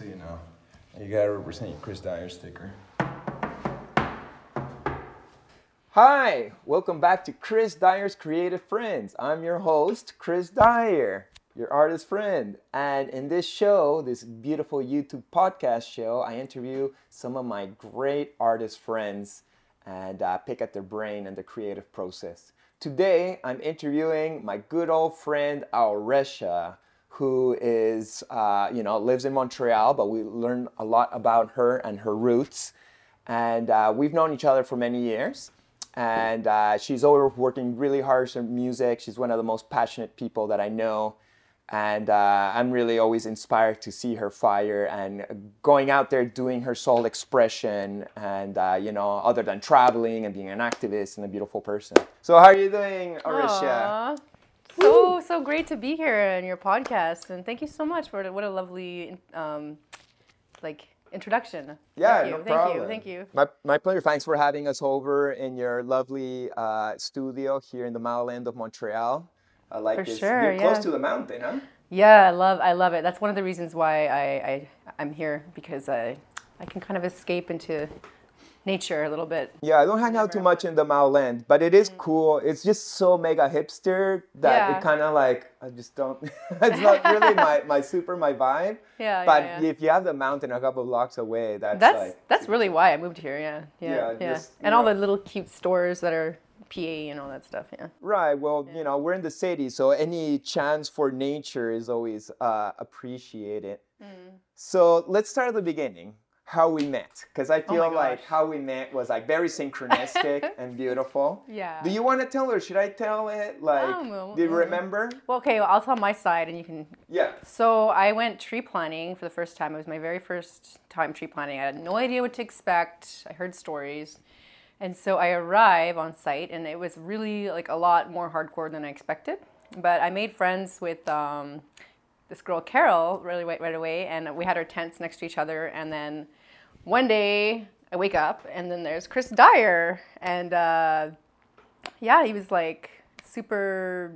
so you know. You gotta represent your Chris Dyer sticker. Hi, welcome back to Chris Dyer's Creative Friends. I'm your host, Chris Dyer, your artist friend. And in this show, this beautiful YouTube podcast show, I interview some of my great artist friends and uh, pick at their brain and the creative process. Today, I'm interviewing my good old friend Auresia, who is, uh, you know, lives in Montreal, but we learn a lot about her and her roots. And uh, we've known each other for many years. And uh, she's always working really hard on music. She's one of the most passionate people that I know. And uh, I'm really always inspired to see her fire and going out there doing her soul expression. And, uh, you know, other than traveling and being an activist and a beautiful person. So, how are you doing, Aurelia? Aw. So so great to be here on your podcast, and thank you so much for what a lovely um, like introduction. Yeah, thank you, no thank problem. you, thank you. My, my pleasure. Thanks for having us over in your lovely uh, studio here in the Mile of Montreal. I like For this. sure, You're close yeah. to the mountain, huh? Yeah, I love I love it. That's one of the reasons why I, I I'm here because I I can kind of escape into nature a little bit. Yeah, I don't hang out too much in the Mile End, but it is cool. It's just so mega hipster that Mm. Yeah. it kind of like I just don't. it's not really my, my super my vibe. Yeah, But yeah, yeah. if you have the mountain a couple blocks away, that's, That's like that's really why I moved here. Yeah, yeah, Yeah, just, and you all the little cute stores that are PA and all that stuff. Yeah. Right. Well, you know, we're in the city, so any chance for nature is always uh, appreciated. Mm. So let's start at the beginning. How we met, because I Oh feel like how we met was like very synchronistic and beautiful. Yeah. Do you want to tell or should I tell it? Like, Um, do you mm. remember? Well, okay. Well, I'll tell my side, and you can Yeah. So I went tree planting for the first time. It was my very first time tree planting. I had no idea what to expect. I heard stories. And so I arrive on site and it was really like a lot more hardcore than I expected. But I made friends with um, this girl Carol really right, right away and we had our tents next to each other and then one day I wake up and then there's Chris Dyer and uh, yeah, he was like super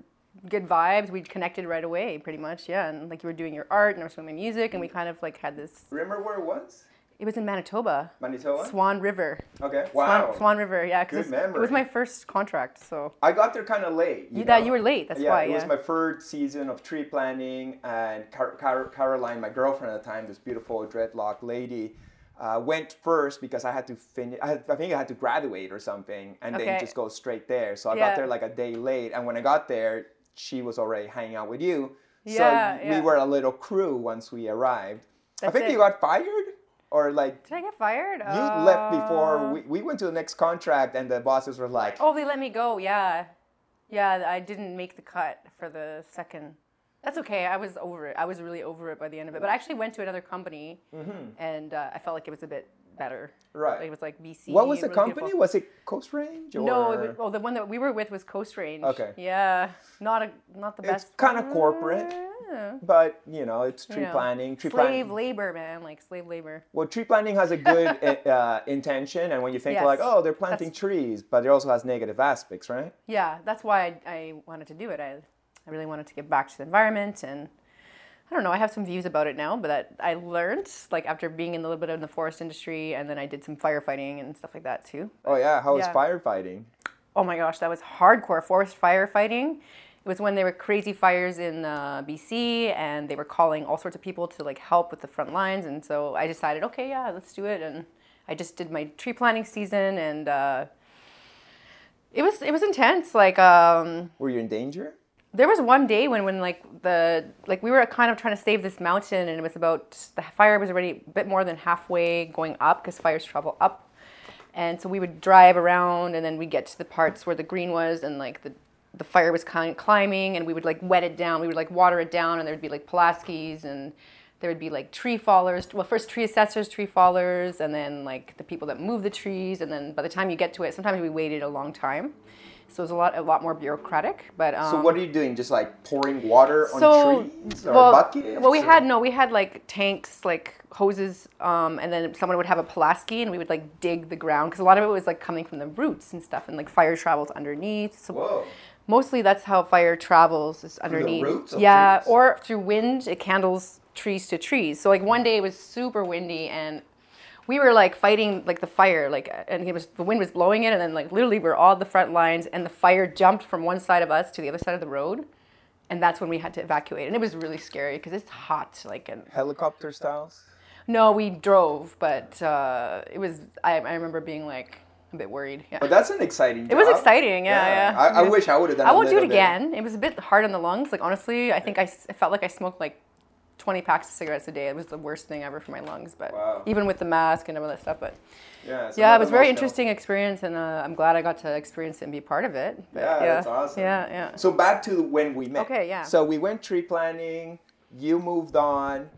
good vibes. We connected right away, pretty much. Yeah, and like you were doing your art and I was doing my music, and we kind of like had this. Remember where it was? It was in Manitoba, Manitoba. Swan River. Okay. Swan, Wow. Swan River, yeah. Good it's- It was my first contract, so I got there kind of late. You, you, that you were late. That's yeah, why. it was my first season of tree planting, and Car- Car- Caroline, my girlfriend at the time, this beautiful dreadlock lady, uh, went first because I had to finish. I, had- I think I had to graduate or something, and then just go straight there. So I got there like a day late, and when I got there, she was already hanging out with you. So we yeah. were a little crew once we arrived. I think it. you got fired, or like Did I get fired? you left before Uh, we, we went to the next contract, and the bosses were like, Oh, they let me go. Yeah, yeah. I didn't make the cut for the second. That's okay. I was over it. I was really over it by the end of it. But I actually went to another company, and uh, I felt like it was a bit better. Mm-hmm. Right. It was like BC. "What was the really company? beautiful. Was it Coast Range?" Or? No, it was, well, the one that we were with was Coast Range. Okay. Yeah, not a not the It's best. kinda corporate. Yeah. But you know, it's tree You know, planting. Tree slave planting. labor, man, like slave labor. Well, tree planting has a good uh, intention, and when you think Yes. like, oh, they're planting That's- trees, but it also has negative aspects, right? Yeah, that's why I, I wanted to do it. I, I really wanted to give back to the environment, and I don't know. I have some views about it now, but that I learned like after being in a little bit in the forest industry, and then I did some firefighting and stuff like that too. Oh yeah, how Yeah. firefighting? Oh my gosh, that was hardcore forest firefighting. It was when there were crazy fires in uh, BC, and they were calling all sorts of people to like help with the front lines. And so I decided, okay, yeah, let's do it. And I just did my tree planting season, and uh, it was it was intense. Like um, Were you in danger? There was one day when when like the like we were kind of trying to save this mountain, and it was about the fire was already a bit more than halfway going up because fires travel up And so we would drive around, and then we'd get to the parts where the green was, and like the the fire was kind of climbing, and we would like wet it down. We would like water it down, and there'd be like Pulaskis, and there would be like tree fallers. Well, first tree assessors, tree fallers, and then like the people that move the trees. And then by the time you get to it, sometimes we waited a long time. So it was a lot, a lot more bureaucratic. But um, So what are you doing? Just like pouring water so, on trees or well, buckets? well, we or- had no, we had like tanks, like hoses, um, and then someone would have a Pulaski, and we would like dig the ground because a lot of it was like coming from the roots and stuff, and like fire travels underneath. So Whoa. mostly that's how fire travels is underneath. yeah, trees? or through wind, it candles trees to trees. So like one day it was super windy and we were like fighting like the fire like and it was the wind was blowing it and then like literally we're all the front lines and the fire jumped from one side of us to the other side of the road and that's when we had to evacuate and it was really scary because it's hot like and Helicopter styles? no we drove but uh, it was I, I remember being like a bit worried yeah But that's an exciting it was exciting yeah yeah, I, I Yeah. wish I would have done I won't do it bit. again. It was a bit hard on the lungs. Like honestly, I think I, s- I felt like I smoked like 20 packs of cigarettes a day. It was the worst thing ever for my lungs. But Wow. even with the mask and all that stuff, but Yeah, yeah, it was a very interesting experience, and uh, I'm glad I got to experience it and be part of it. But, Yeah, that's awesome. Yeah, yeah. So back to when we met. Okay, yeah. So we went tree planting, you moved on,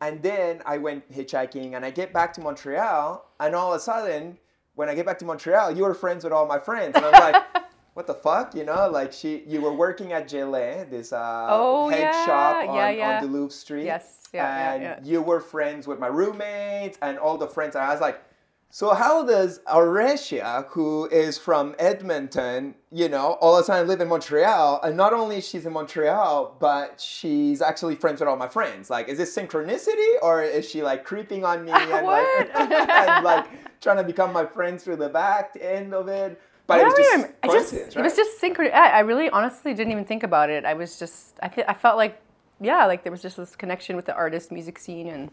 and then I went hitchhiking and I get back to Montreal and all of a sudden when I get back to Montreal, you were friends with all my friends. And I was like, what the fuck? You know, like she you were working at Gillet, this uh, Oh, head yeah, shop on, yeah, yeah. on Duluth Street. Yes, yeah, and yeah. you were friends with my roommates and all the friends. And I was like, so how does Aurelia, who is from Edmonton, you know, all the time live in Montreal, and not only she's in Montreal, but she's actually friends with all my friends. Like, is this synchronicity or is she like creeping on me and like, and like trying to become my friends through the back end of it? But I it was don't just I just, coincidence, it was just synchron. I, I really, honestly, didn't even think about it. I was just, I, I felt like, yeah, like there was just this connection with the artist, music scene, and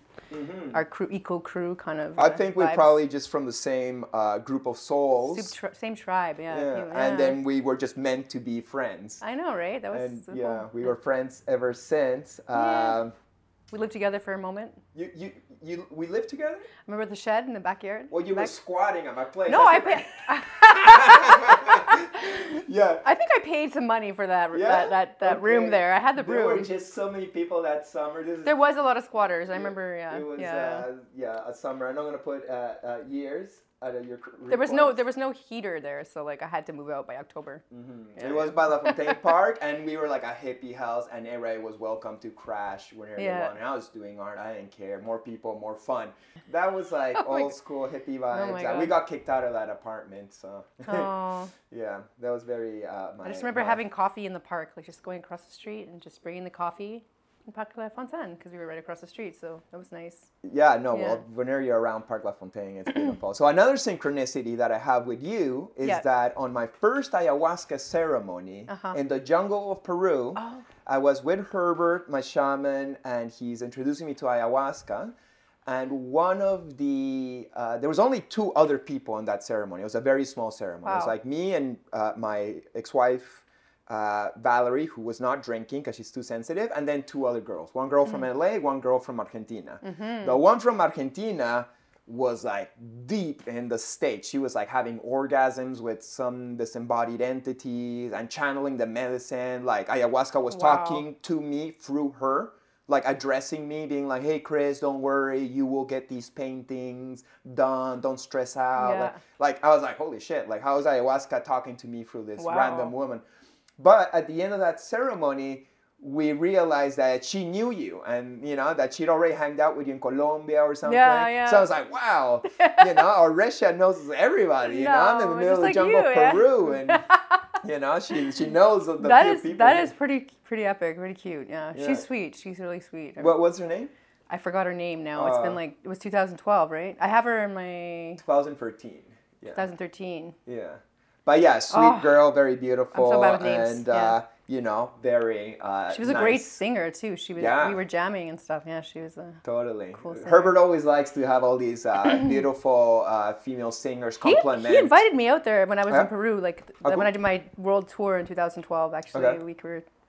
our crew, eco crew, kind of. Mm-hmm. I think we're vibes. probably just from the same uh, group of souls. Tri- same tribe, yeah. yeah. yeah. And then we were just meant to be friends. I know, right? That was and so yeah, cool. we were friends ever since. Yeah. Um, We lived together for a moment. you, you, you, we lived together. Remember the shed in the backyard? Well, you were squatting at my place. No, I paid. yeah. I think I paid some money for that Yeah? that that, that room there. I had the room. There were just so many people that summer. Is, There was a lot of squatters. I remember. Yeah, It was yeah. uh, yeah a summer. I'm not gonna put uh, uh, years your. there was no there was no heater there, so like I had to move out by October. It was by La Fontaine Park, and we were like a hippie house, and everybody was welcome to crash whenever Yeah. they wanted. I was doing art, I didn't care. More people, more fun. That was like Oh old school hippie vibes. my Uh, we got kicked out of that apartment, so Oh, yeah, that was very. Uh, my, I just remember my- having coffee in the park, like just going across the street and just bringing the coffee Parc La Fontaine because we were right across the street, so that was nice. Yeah, no, Yeah. well, whenever you're around Parc La Fontaine, it's beautiful. so another synchronicity that I have with you is Yeah. that on my first ayahuasca ceremony Uh-huh. in the jungle of Peru, Oh. I was with Herbert, my shaman, and he's introducing me to ayahuasca. And one of the, uh, there was only two other people in that ceremony. It was a very small ceremony. It was like me and uh, my ex-wife, uh, Valerie, who was not drinking because she's too sensitive, and then two other girls. One girl from LA, one girl from Argentina. The one from Argentina was like deep in the state. She was like having orgasms with some disembodied entities and channeling the medicine. Like ayahuasca was Wow. talking to me through her, like addressing me, being like, "Hey, Chris, don't worry, you will get these paintings done. Don't stress out." Yeah. Like, like I was like, "Holy shit!" Like how is ayahuasca talking to me through this Wow. random woman? But at the end of that ceremony, we realized that she knew you and you know that she'd already hanged out with you in Colombia or something. Yeah, yeah. So I was like, wow, you know, Aurelia knows everybody. You know, I'm in the No, middle of the like jungle you, of yeah. Peru, and you know, she she knows the That few is people. that here. is pretty pretty epic, pretty cute. Yeah, Yeah. she's sweet. She's really sweet. What what's her name? I forgot her name now. It's Uh, been like it was 2012, right? I have her in my 2013. Yeah. 2013. Yeah. But yeah, sweet Oh, girl, very beautiful, names, and yeah. uh, you know, very. Uh, She was a great singer too. She was. Yeah. We were jamming and stuff. Yeah, she was a. Totally. Cool singer. Herbert always likes to have all these uh, beautiful uh, female singers He, compliment. he invited me out there when I was Yeah? in Peru, like Oh, when. I did my world tour in 2012. Actually, Okay. we were, we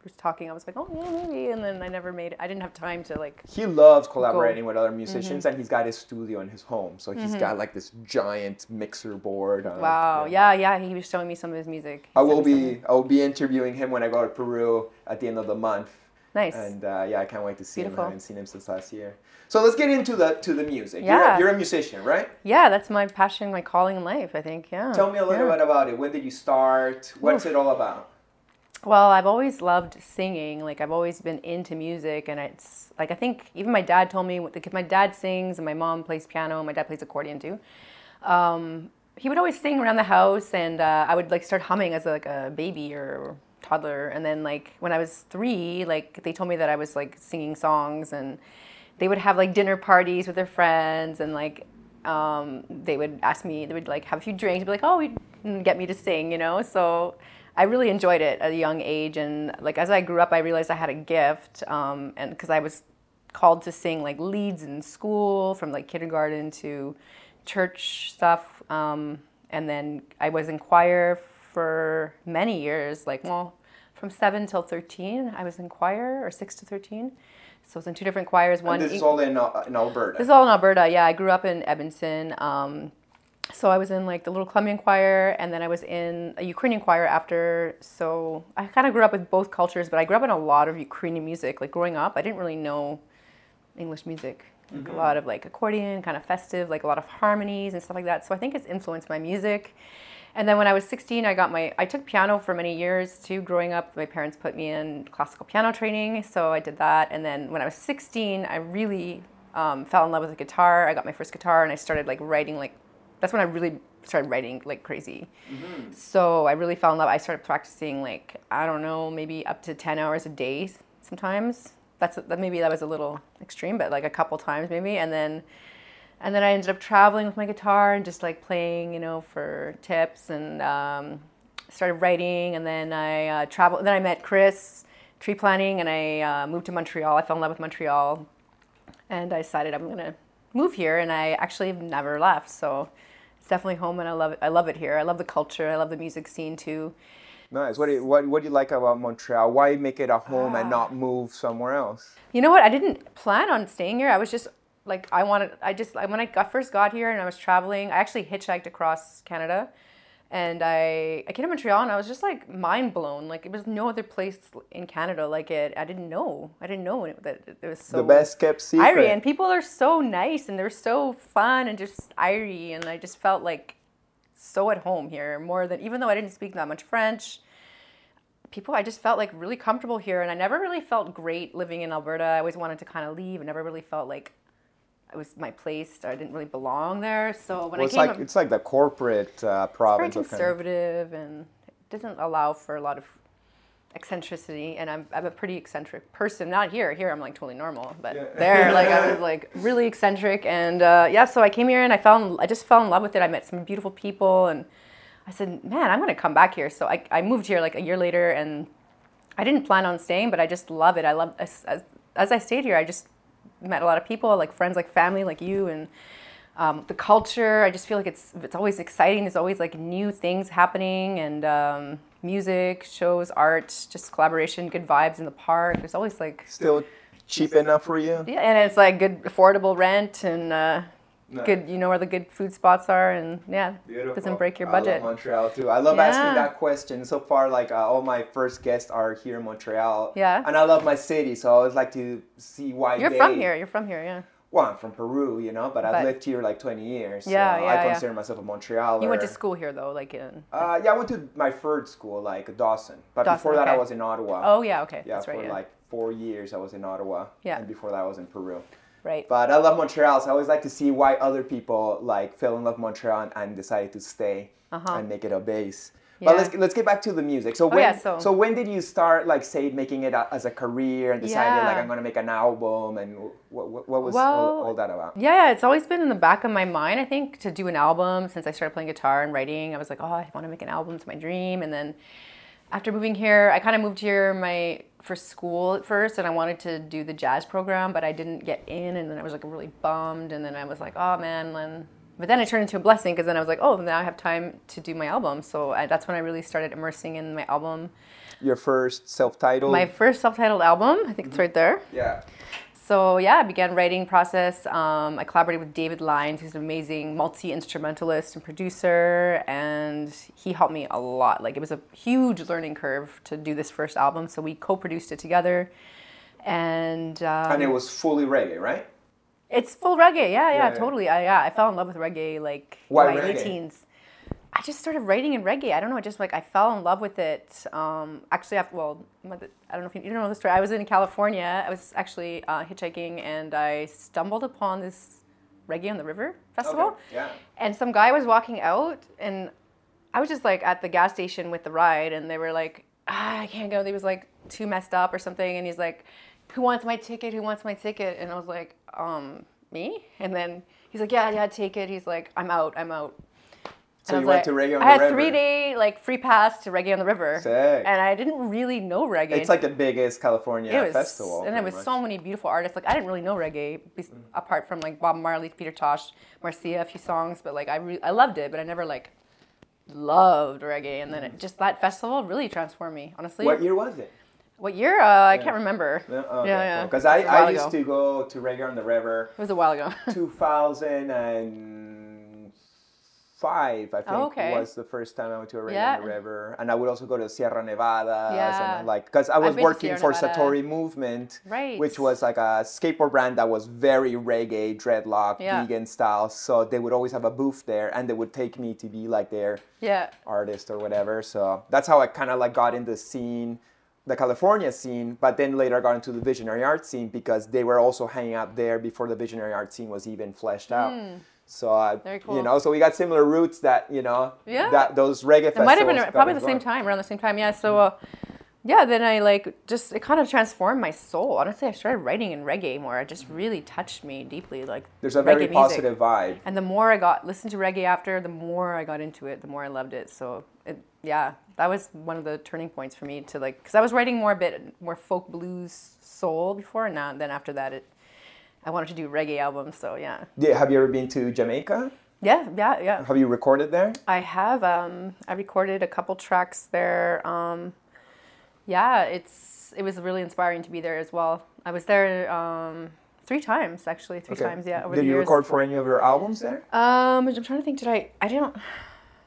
was talking, I was like, oh yeah, maybe, and then I never made it. I didn't have time to like. he loves collaborating with other musicians and he's got his studio in his home so he's got like this giant mixer board uh, Wow, yeah, yeah, he was showing me some of his music. He i will be i will be interviewing him when i go to peru at the end of the month nice. and uh, yeah i can't wait to see him i haven't seen him since last year so let's get into the to the music Yeah. you're, you're a musician right yeah, that's my passion, my calling in life. I think. Yeah. tell me a little yeah. bit about it when did you start what's it all about Well, I've always loved singing. Like I've always been into music, and it's like I think even my dad told me because my dad sings and my mom plays piano. And my dad plays accordion too. Um, he would always sing around the house, and uh, I would like start humming as like a baby or toddler. And then like when I was three, like they told me that I was like singing songs, and they would have like dinner parties with their friends, and like um, they would ask me, they would like have a few drinks, and be like, oh, get me to sing, you know. So I really enjoyed it at a young age, and like as I grew up, I realized I had a gift, um, and because I was called to sing like leads in school from like kindergarten to church stuff, um, and then I was in choir for many years, like well, from seven till thirteen, I was in choir, or six to thirteen. So I was in two different choirs. One and this is all in, uh, in alberta this is all in Alberta. Yeah, I grew up in Edmonton. Um, so I was in like the little Colombian choir, and then I was in a Ukrainian choir after. So I kind of grew up with both cultures, but I grew up in a lot of Ukrainian music. Like growing up, I didn't really know English music. Like a lot of like accordion, kind of festive, like a lot of harmonies and stuff like that. So I think it's influenced my music. And then when I was 16, I got my I took piano for many years too. Growing up, my parents put me in classical piano training, so I did that. And then when I was 16, I really um, fell in love with the guitar. I got my first guitar, and I started like writing like that's when I really started writing like crazy. So I really fell in love. I started practicing like I don't know, maybe up to 10 hours a day sometimes. That's that maybe that was a little extreme, but like a couple times maybe. And then and then I ended up traveling with my guitar and just like playing, you know, for tips and um, started writing. And then I uh, traveled. Then I met Chris, tree planting, and I uh, moved to Montreal. I fell in love with Montreal, and I decided I'm gonna move here. And I actually have never left, so it's definitely home, and I love it. I love it here. I love the culture. I love the music scene too. Nice. What do you, what, what do you like about Montreal? Why make it a home and Ah. not move somewhere else? You know what? I didn't plan on staying here. I was just like I wanted. I just when I got, first got here and I was traveling. I actually hitchhiked across Canada, and I I came to Montreal and I was just like mind blown. Like it was no other place in Canada like it. I didn't know. I didn't know it, that it was so the best kept secret. Irie and people are so nice and they're so fun and just Irie and I just felt like so at home here more than even though I didn't speak that much French. People, I just felt like really comfortable here, and I never really felt great living in Alberta. I always wanted to kind of leave. I never really felt like it was my place. I didn't really belong there. So when Well, I it's came, like it's like the corporate uh, very province of Canada. conservative and it doesn't allow for a lot of eccentricity and I'm, I'm a pretty eccentric person not here here i'm like totally normal but Yeah. there like i was like really eccentric and uh, yeah so i came here and i fell in, i just fell in love with it i met some beautiful people and i said man i'm going to come back here so I, I moved here like a year later and i didn't plan on staying but i just love it i love as, as, as i stayed here i just met a lot of people like friends like family like you and um, the culture. I just feel like it's it's always exciting. There's always like new things happening and um, music shows art just collaboration good vibes in the park. There's always like Still cheap enough for you? yeah and it's like good affordable rent and uh, Nice. good you know where the good food spots are and yeah doesn't break your I budget love Montreal too. I love asking that question. So far, like uh, all my first guests are here in Montreal. Yeah. And I love my city, so I always like to see why you're they. from here you're from here yeah Well, I'm from Peru, you know, but I've lived here like 20 years. So Yeah, I yeah, yeah. consider myself a Montrealer. you went to school here though like in Uh, yeah, I went to my third school, like Dawson. But Dawson, before that, I was in Ottawa. oh yeah okay yeah, that's for right yeah like four years, I was in Ottawa. Yeah. And before that, I was in Peru. Right But I love Montreal, so I always like to see why other people like fell in love with Montreal and, and decided to stay and make it a base. But Uh-huh. Let's let's get back to the music. So when yeah, so- when did you start like say making it a, as a career and decided like I'm gonna make an album and what what, what was Well, all, all that about? Yeah, yeah, it's always been in the back of my mind, I think, to do an album since I started playing guitar and writing. I was like, oh, I want to make an album. It's my dream. And then after moving here, I kind of moved here my for school at first and I wanted to do the jazz program, but I didn't get in and then I was like really bummed and then I was like, oh man, then but then it turned into a blessing because then I was like, oh, now I have time to do my album. So I, that's when I really started immersing in my album. Your first self-titled. My first self-titled album, I think it's mm-hmm. right there. yeah. So yeah, I began writing process. Um, I collaborated with David Lyons, who's an amazing multi-instrumentalist and producer, and he helped me a lot. Like it was a huge learning curve to do this first album. So we co-produced it together, and um, And it was fully reggae, right? it's full reggae. Yeah, yeah, Yeah, yeah. totally. I, yeah, I fell in love with reggae like Why in my reggae? teens. I just started writing in reggae. I don't know, I just like I fell in love with it. Um, actually, after, well, I don't know if you, you don't know the story. I was in California. I was actually uh, hitchhiking, and I stumbled upon this reggae on the river festival. Okay, yeah. And some guy was walking out, and I was just like at the gas station with the ride, and they were like, ah, I can't go. He was like too messed up or something, and he's like, Who wants my ticket? Who wants my ticket? And I was like, Um, me? And then he's like, Yeah, yeah, take it. He's like, I'm out. I'm out. So And I you went like, to Reggae on I the had River. three day like free pass to Reggae on the River, Sick. and I didn't really know reggae. It's like the biggest California it was, festival. and it pretty was much. so many beautiful artists. Like I didn't really know reggae bes- apart from like Bob Marley, Peter Tosh, Marcia, a few songs, but like I re- I loved it, but I never like loved reggae. And then it, just that festival really transformed me. Honestly, What year was it? What year? Uh, I can't remember. Yeah, okay, yeah, yeah. Because I, was a while I used ago. to go to Reggae on the River It was a while ago. 2005, I think, Oh, okay. was the first time I went to a Yeah. on the River. And I would also go to Sierra Nevada. Yeah. Like, because I was working for Nevada. Satori Movement, Right. which was like a skateboard brand that was very reggae, dreadlock, Yeah. vegan style. So they would always have a booth there and they would take me to be like their yeah. artist or whatever. So that's how I kind of like got in the scene, the California scene, but then later I got into the visionary art scene because they were also hanging out there before the visionary art scene was even fleshed out. So I. Very you know, so we got similar roots that you know, Yeah. that those reggae It might have been probably the same time, around the same time. Yeah. So, uh, yeah. Then I like just it kind of transformed my soul. Honestly, I started writing in reggae more. It just really touched me deeply. Like There's a very reggae music. positive vibe. And the more I got listened to reggae after, the more I got into it, the more I loved it. So it, yeah, that was one of the turning points for me to like, because I was writing more a bit more folk blues soul before, and now then after that, it I wanted to do reggae albums. So yeah, Yeah, have you ever been to Jamaica? yeah, yeah, yeah. Have you recorded there? I have. Um, I recorded a couple tracks there. Um, yeah, it's it was really inspiring to be there as well. I was there um, three times actually, three Okay. times. Yeah, over Did you years. record for any of your albums there? Um, I'm trying to think. Did I? I don't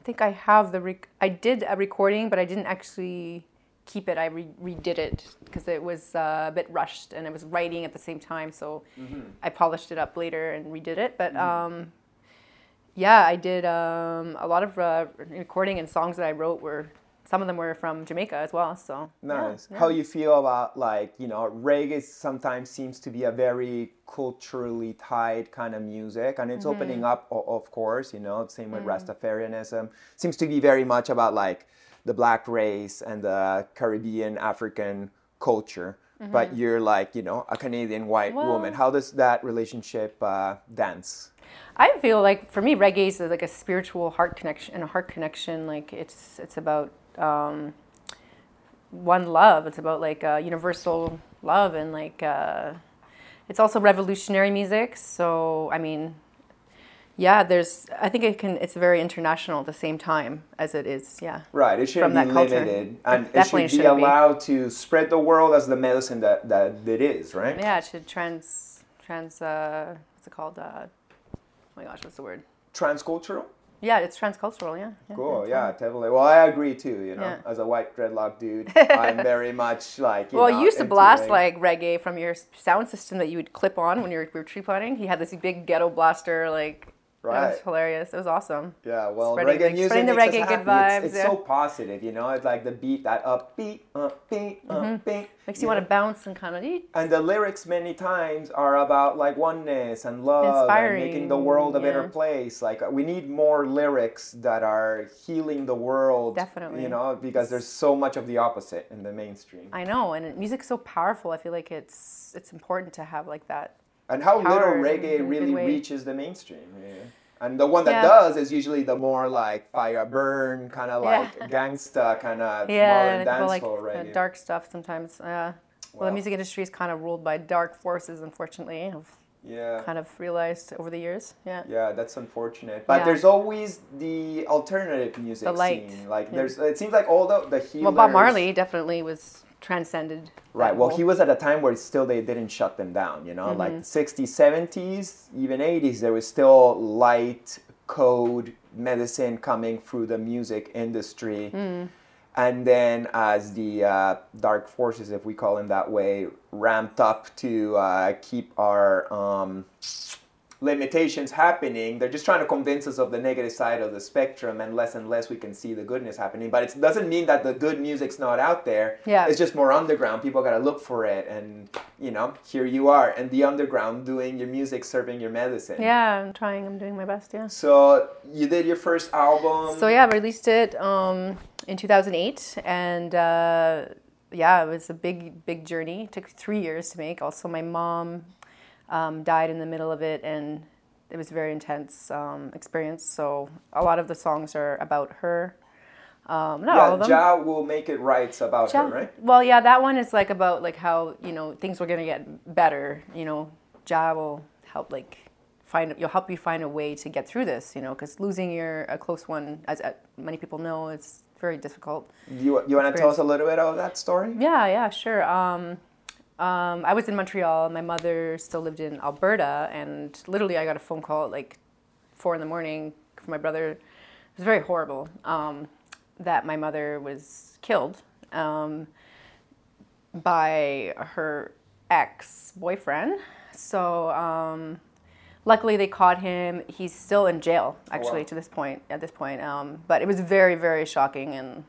think I have the. Rec- I did a recording, but I didn't actually keep it. I re- redid it because it was uh, a bit rushed, and I was writing at the same time. So I polished it up later and redid it. But um, yeah, I did um, a lot of uh, recording and songs that I wrote were. Some of them were from Jamaica as well. So Nice. yeah. How you feel about like you know reggae sometimes seems to be a very culturally tied kind of music, and Mm-hmm. it's opening up, of course. You know, same with Rastafarianism. Seems to be very much about like the black race and the Caribbean African culture. But you're like you know a Canadian white woman. Mm-hmm. How does that relationship uh, dance? I feel like for me, reggae is like a spiritual heart connection and a heart connection. Like it's it's about um, one love. It's about like uh, universal love and like uh, it's also revolutionary music. So I mean, yeah, there's. I think it can. It's very international at the same time as it is. Yeah. Right, it shouldn't From be that limited, and it Definitely should be shouldn't be. allowed to spread the world as the medicine that, that it is, right? Yeah, it should trans trans. Uh, what's it called? Uh, oh my gosh, what's the word? Transcultural. Yeah, it's transcultural. Yeah. yeah Cool, yeah, definitely. Well, I agree too. You know, Yeah. as a white dreadlock dude, I'm very much like. You Well, know, you used to blast reggae. like reggae from your sound system that you would clip on when you were, we were tree planting. He had this big ghetto blaster, like it was hilarious. It was awesome. Yeah, well, spreading, reggae like, music spreading the reggae good happy. It's, vibes, it's yeah. so positive, you know. It's like the beat, that upbeat, upbeat, upbeat. Mm-hmm. Makes you want to bounce and kind of eat. And the lyrics many times are about like oneness and love and making the world a better place. Like we need more lyrics that are healing the world. Definitely. You know, because there's so much of the opposite in the mainstream. I know, and music's so powerful. I feel like it's it's important to have like that. And how little reggae really reaches the mainstream. Yeah. And the one that Yeah. does is usually the more like fire burn, kind of Yeah. like gangsta, kind of Yeah, people like reggae. dark stuff sometimes. Yeah. Well, Wow. the music industry is kind of ruled by dark forces, unfortunately, of Yeah. kind of realized over the years. Yeah. Yeah, that's unfortunate. But Yeah. there's always the alternative music The light. scene. Like Yeah. there's it seems like all the the healers Well, Bob Marley definitely was transcended. Right. Well, he was at a time where still they didn't shut them down, you know? Mm-hmm. Like 60s, 70s, even 80s there was still light code medicine coming through the music industry. Hmm. And then, as the uh, dark forces, if we call them that way, ramped up to uh, keep our um, limitations happening, they're just trying to convince us of the negative side of the spectrum, and less and less we can see the goodness happening. But it doesn't mean that the good music's not out there. Yeah. It's just more underground. People got to look for it, and you know, here you are, and the underground doing your music, serving your medicine. Yeah, I'm trying. I'm doing my best. Yeah. So you did your first album. So yeah, I released it um, in 2008, and uh, yeah, it was a big, big journey. It took three years to make. Also, my mom um, died in the middle of it, and it was a very intense um, experience. So a lot of the songs are about her. Um, not all of them. Jah will make it right about Ja- her, right? Well, yeah, that one is like about like how you know things were gonna get better. You know, Jah will help like find you'll help you find a way to get through this. You know, because losing your a close one, as uh, many people know, is very difficult. You, you want to tell us a little bit of that story? Yeah, yeah, sure. Um, um, I was in Montreal. My mother still lived in Alberta, and literally, I got a phone call at like four in the morning from my brother. It was very horrible um, that my mother was killed um, by her ex boyfriend. So, um, luckily, they caught him. He's still in jail, actually, wow. to this point. At this point, um, but it was very, very shocking and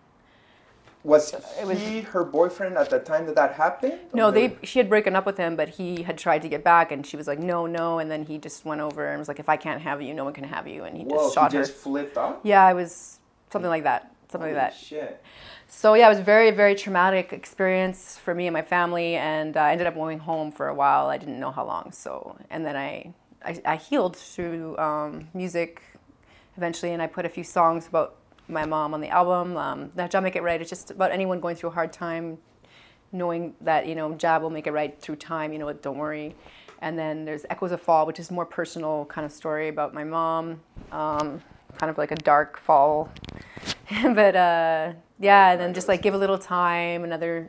Was It was- he her boyfriend at the time that that happened? No, Or- they she had broken up with him, but he had tried to get back, and she was like, "No, no," and then he just went over and was like, "If I can't have you, no one can have you," and he Whoa, just shot he her. just flipped off. Yeah, it was something like that, something Holy like that. Shit. So yeah, it was a very, very traumatic experience for me and my family, and uh, I ended up going home for a while. I didn't know how long. So, and then I, I, I healed through um, music eventually, and I put a few songs about my mom on the album. Um, that Jah Make It Right. It's just about anyone going through a hard time, knowing that you know Jah will make it right through time. You know, don't worry. And then there's Echoes of Fall, which is more personal kind of story about my mom, um, kind of like a dark fall. but uh, yeah, and then just like give a little time, another,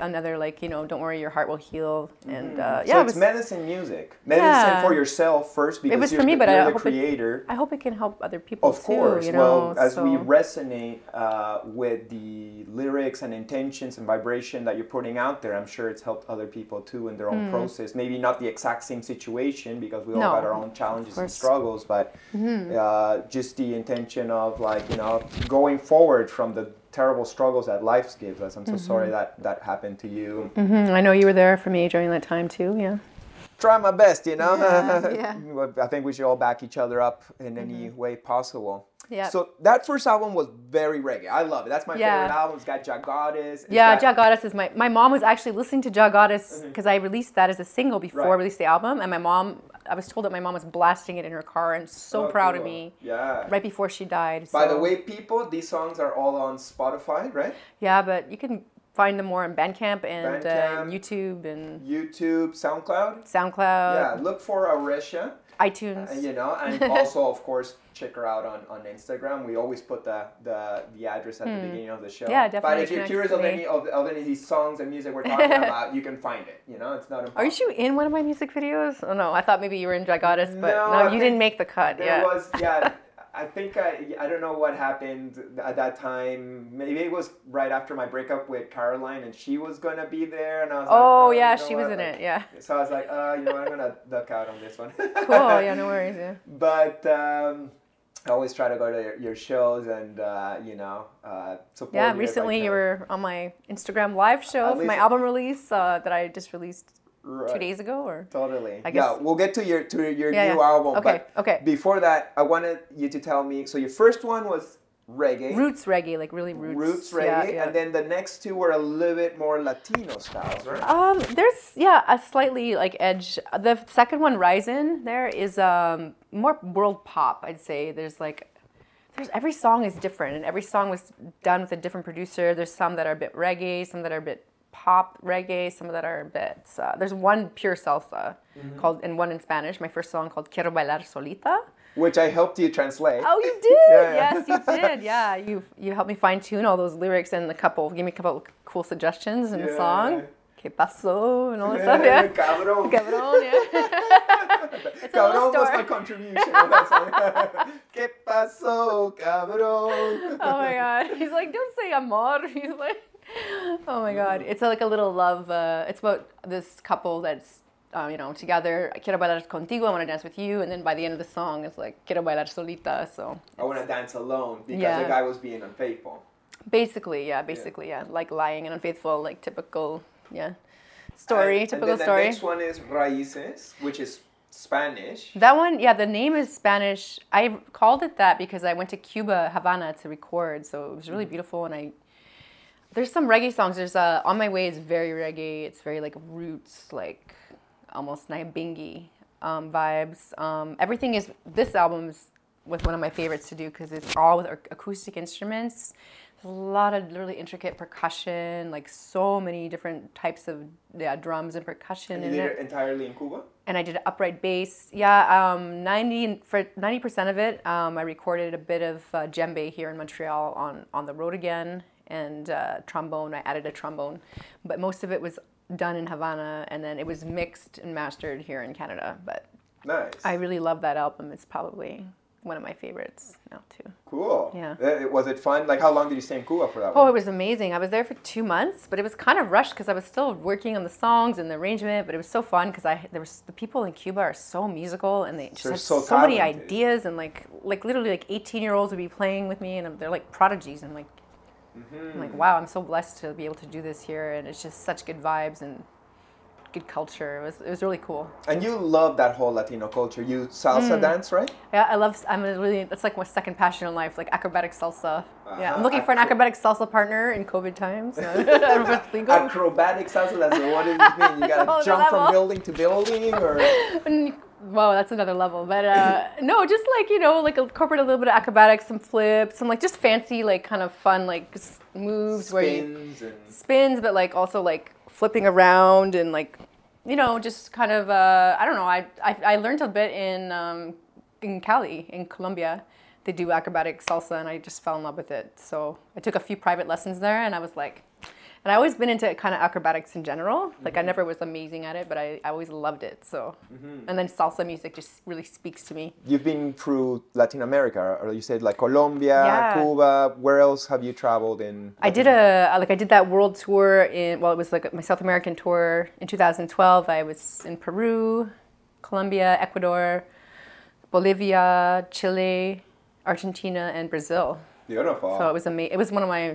another like you know, don't worry, your heart will heal. And uh, yeah, so it it's was- medicine music. Medicine Yeah. for yourself first because was you're, for me, the, but I you're the it- creator. I hope it can help other people Of too. course. You know, well, as we resonate uh, with the lyrics and intentions and vibration that you're putting out there, I'm sure it's helped other people too in their own process. Maybe not the exact same situation because we all. No, got our own challenges and. Mm-hmm. struggles, but uh, just the intention of like you know going forward from the terrible struggles that life gives us. I'm so Mm-hmm. sorry that that happened to you. Mhm, I know you were there for me during that time too. Yeah. try my best, you know. Yeah, yeah. I think we should all back each other up in any way possible. Mm-hmm. Yeah. So that first album was very reggae. I love it. That's my Yeah. favorite album. It's got Jah Goddess. it's Yeah, got- is my. My mom was actually listening to Jah Goddess because I released that as a single before Mm-hmm. Right. I released the album, and my mom. I was told that my mom was blasting it in her car, and so Oh, proud of me. Yeah. Right before she died. By the way, people, these songs are all on Spotify, right? Yeah, but you can find them more on Bandcamp and Uh, YouTube and YouTube, SoundCloud. SoundCloud, yeah, look for Aresha, iTunes. uh, you know, and also, of course, check her out on, on Instagram. We always put the, the, the address at the beginning of the show. Hmm. Yeah, But if you're curious of any of, of any of these songs and music we're talking about, you can find it. You know, it's not impossible. Are you in one of my music videos? Oh no, I thought maybe you were in Goddess, but No, no, you think didn't make the cut. There yeah. was, yeah. I think I, I don't know what happened at that time. Maybe it was right after my breakup with Caroline, and she was gonna be there, and I was like, Oh you yeah, know she was in like- it. Yeah. So I was like, uh, you know, what, I'm gonna duck out on this one. Cool. Yeah. No worries. Yeah. But um, I always try to go to your, your shows and uh, you know uh, support. Yeah. you Recently, you were on my Instagram live show for my album release uh, that I just released two days ago. Or Totally. I yeah, we'll get to your to your Yeah, new yeah. album. Okay, But okay. Before that, I wanted you to tell me. So your first one was reggae. roots reggae, like really roots. Roots reggae, yeah. and then the next two were a little bit more Latino styles, right? Um, there's yeah a slightly like edge. The second one, Ryzen, there is um more world pop. I'd say there's like there's every song is different, and every song was done with a different producer. There's some that are a bit reggae, some that are a bit pop reggae, some of that are a bit. Uh, there's one pure salsa Mm-hmm. called, and one in Spanish. My first song called Quiero bailar solita. Which I helped you translate. Oh, you did? Yeah, yeah. Yes, you did. Yeah, you you helped me fine tune all those lyrics and a couple. Give me a couple cool suggestions in the song. Que paso and all that stuff. Yeah. Cabrón. Cabrón, yeah. it's Cabrón was my contribution. on that song. ¿Qué pasó, cabrón? Oh my god. He's like, don't say amor. He's like, oh my god. It's like a little love. Uh, it's about this couple that's, uh, you know, together. Quiero bailar contigo. I want to dance with you. And then by the end of the song, it's like, quiero bailar solita. So I want to dance alone because Yeah. the guy was being unfaithful. basically, yeah, basically, yeah. Like lying and unfaithful, like typical, yeah. Story, And- typical and then story. The next one is Raíces, which is Spanish. That one, yeah, the name is Spanish. I called it that because I went to Cuba, Havana to record, so it was really beautiful. And I, there's some reggae songs. There's uh, On My Way is very reggae. It's very like roots, like almost Nyabingi um, vibes. Um, everything is this album is with one of my favorites to do because it's all with acoustic instruments. There's a lot of really intricate percussion, like so many different types of yeah, drums and percussion And you did it it entirely in Cuba? and I did upright bass. Yeah, um, 90 for 90% of it, um, I recorded a bit of uh, djembe here in Montreal on on the road again, and uh, trombone. I added a trombone, but most of it was done in Havana, and then it was mixed and mastered here in Canada. But Nice. I really love that album. It's probably one of my favorites now too. cool. Yeah. Uh, Was it fun? Like, how long did you stay in Cuba for that Oh, one? it was amazing. I was there for two months, but it was kind of rushed because I was still working on the songs and the arrangement. But it was so fun because I there was the people in Cuba are so musical and they just They're have so so, many ideas and like like literally like 18 year olds would be playing with me and they're like prodigies and like Mm-hmm. I'm like wow I'm so blessed to be able to do this here and it's just such good vibes and good culture. It was it was really cool. And you love that whole Latino culture. You salsa Mm. dance, right? Yeah, I love. I'm a really. That's like my second passion in life, like acrobatic salsa. Yeah, Uh-huh, I'm looking for an acrobatic salsa partner in COVID times. I don't know if it's legal. Acrobatic salsa, that's what does it mean? You That's a whole gotta jump from building to building, or Whoa, that's another level. But uh, no, just like you know, like incorporate a little bit of acrobatics, some flips, some like just fancy, like kind of fun, like s- moves where you spins and spins, but like also like flipping around and like you know, just kind of uh, I don't know. I, I I learned a bit in um, in Cali in Colombia. They do acrobatic salsa, and I just fell in love with it. So I took a few private lessons there, and I was like. And I always been into kind of acrobatics in general. Like I never was amazing at it, but I, I always loved it. So, and then salsa music just really speaks to me. You've been through Latin America, or you said like Colombia, Yeah. Cuba. Where else have you traveled in? I did a like I did that world tour in well it was like my South American tour in 2012. I was in Peru, Colombia, Ecuador, Bolivia, Chile, Argentina, and Brazil. Beautiful. So it was amazing. It was one of my uh,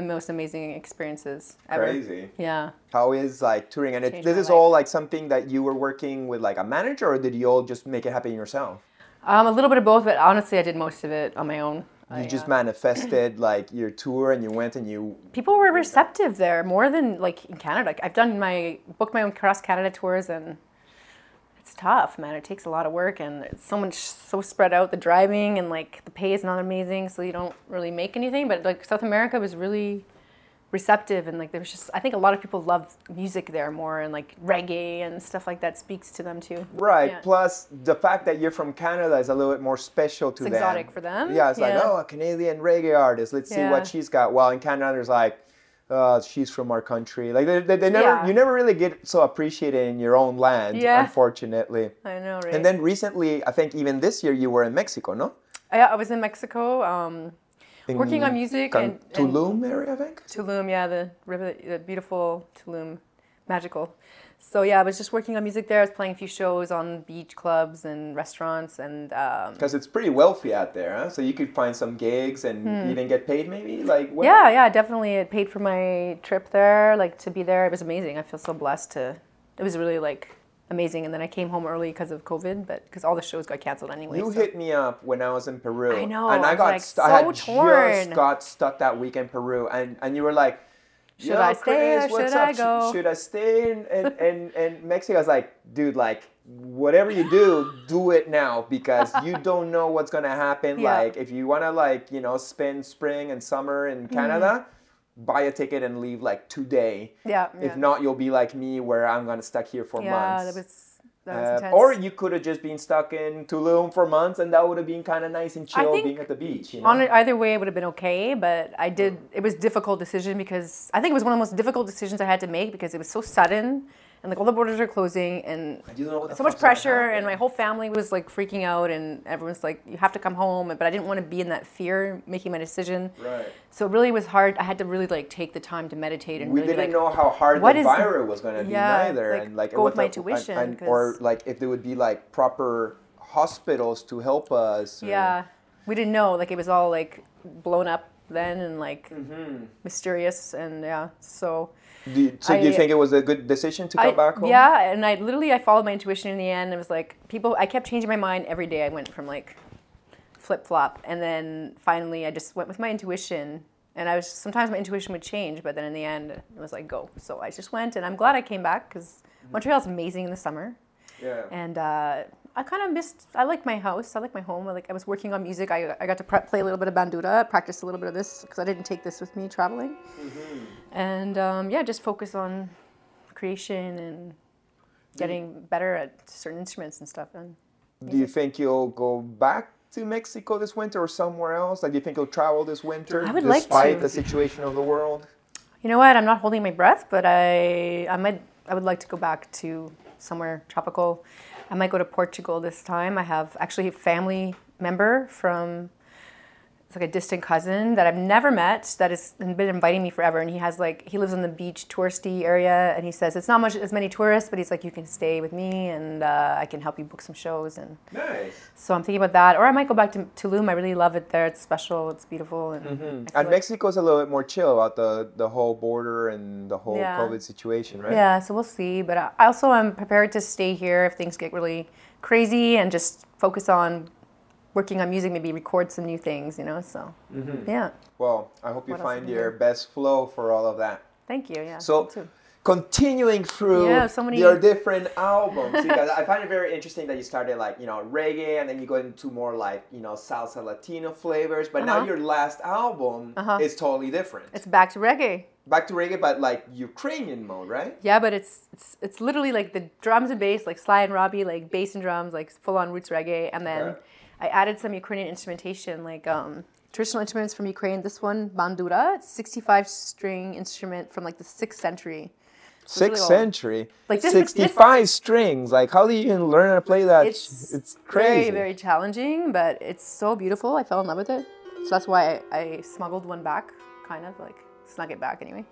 most amazing experiences ever. Crazy. Yeah. How is like touring? And it, this is life. all like something that you were working with like a manager, or did you all just make it happen yourself? Um, a little bit of both, but honestly, I did most of it on my own. You I, just uh, manifested like your tour, and you went and you. people were receptive there more than like in Canada. I've done my booked my own cross Canada tours and tough, man. It takes a lot of work and it's so much so spread out. The driving and like the pay is not amazing, so you don't really make anything. But like South America was really receptive and like there was just I think a lot of people love music there more and like reggae and stuff like that speaks to them too. Right. Yeah. Plus, the fact that you're from Canada is a little bit more special to It's them. exotic for them, Yeah, it's like, oh, a Canadian reggae artist. Let's see what she's got. Well in Canada, there's like, uh, she's from our country. Like they, they, they never, Yeah. you never really get so appreciated in your own land. Yeah. Unfortunately. I know, right? And then recently, I think even this year, you were in Mexico, no? I, I was in Mexico, um, working on music Can- and, and Tulum area, I think. Tulum, yeah, the river, the beautiful Tulum, magical. So yeah, I was just working on music there. I was playing a few shows on beach clubs and restaurants, and um, Because it's pretty wealthy out there, huh? So you could find some gigs and even get paid, maybe. Like what? Hmm. yeah, yeah, definitely. It paid for my trip there, like to be there. It was amazing. I feel so blessed to. It was really like amazing. And then I came home early because of COVID, but because all the shows got canceled anyway. You so- hit me up when I was in Peru. I know, And I I got like, st- I had so just got stuck that week in Peru, and and you were like, Should "Yo, I stay or Chris, what's should up? I go?" Should I stay in, in, in, in Mexico? I was like, dude, like whatever you do, do it now because you don't know what's gonna happen. Yeah. Like if you wanna like you know spend spring and summer in mm-hmm. Canada. buy a ticket and leave like today. Yeah, If yeah. not, you'll be like me, where I'm gonna stuck here for yeah, months. That was that was Uh, or you could have just been stuck in Tulum for months, and that would have been kind of nice and chill, being at the beach. You know? On either way, it would have been okay, but I did. It was a difficult decision because I think it was one of the most difficult decisions I had to make because it was so sudden, and like all the borders are closing, and You don't know what the so much pressure, and my whole family was like freaking out, and everyone's like, "You have to come home," but I didn't want to be in that fear making my decision. Right. So it really was hard. I had to really like take the time to meditate and we really didn't like, know how hard the virus was going to be Yeah, neither like, and like go with my the- and- intuition, and- or like if there would be like proper hospitals to help us or- Yeah, we didn't know. Like it was all like blown up then and like Mm-hmm. mysterious and yeah. So do you, so do you think it was a good decision to come I, back home yeah, and I literally I followed my intuition in the end. It was like people. I kept changing my mind every day. I went from like flip flop, and then finally I just went with my intuition. And I was sometimes my intuition would change, but then in the end it was like go. So I just went, and I'm glad I came back because Montreal's amazing in the summer. yeah and uh, I kind of missed. I like my house. I like my home. I like. I was working on music. I, I got to pre- play a little bit of bandura, practice a little bit of this because I didn't take this with me traveling. And um, yeah, just focus on creation and getting better at certain instruments and stuff. And do you think you'll go back to Mexico this winter or somewhere else like do you think you'll travel this winter I would like despite to. the situation of the world you know what? I'm not holding my breath, but I I might. I would like to go back to somewhere tropical. I might go to Portugal this time. I have actually a family member from it's like a distant cousin that I've never met that has been inviting me forever. And he has like he lives in the beach touristy area, and he says it's not much as many tourists, but he's like you can stay with me, and uh, I can help you book some shows. And nice so I'm thinking about that. Or I might go back to Tulum. I really love it there. It's special. It's beautiful. And feel and like- Mexico's a little bit more chill about the the whole border and the whole Yeah. COVID situation, right? Yeah, so we'll see. But I also am prepared to stay here if things get really crazy and just focus on working on music, maybe record some new things, you know. So Mm-hmm. yeah, Well, I hope you What find your do? best flow for all of that. thank you. Yeah. So, too. continuing through Yeah, so many- your different albums, because I find it very interesting that you started like you know reggae, and then you go into more like you know salsa Latino flavors. But now Uh-huh. your last album Uh-huh. is totally different. it's back to reggae. Back to reggae, but like Ukrainian mode, right? Yeah, but it's it's it's literally like the drums and bass, like Sly and Robbie, like bass and drums, like full on roots reggae, and then Okay. I added some Ukrainian instrumentation, like um, traditional instruments from Ukraine. This one, bandura, it's 65 string instrument from like the sixth century. Sixth really century, Like, this- this- sixty-five strings. Like, how do you even learn how to play that? It's it's crazy. Very, very challenging, but it's so beautiful. I fell in love with it. So that's why I, I smuggled one back, kind of like snug it back anyway.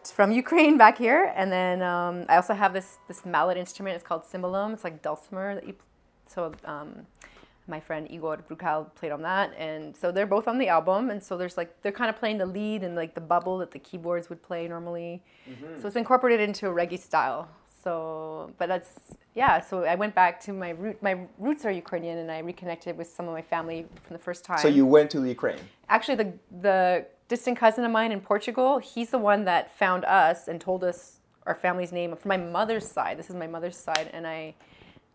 It's from Ukraine back here, and then um, I also have this this mallet instrument. It's called cymbalum. It's like dulcimer that you. So um, my friend Igor Brukal played on that, and so they're both on the album. And so there's like they're kind of playing the lead and like the bubble that the keyboards would play normally. Mm-hmm. So it's incorporated into a reggae style. So, but that's yeah. So I went back to my root. My roots are Ukrainian, and I reconnected with some of my family from the first time. So you went to the Ukraine. actually the the distant cousin of mine in Portugal. He's the one that found us and told us our family's name from my mother's side. This is my mother's side, and I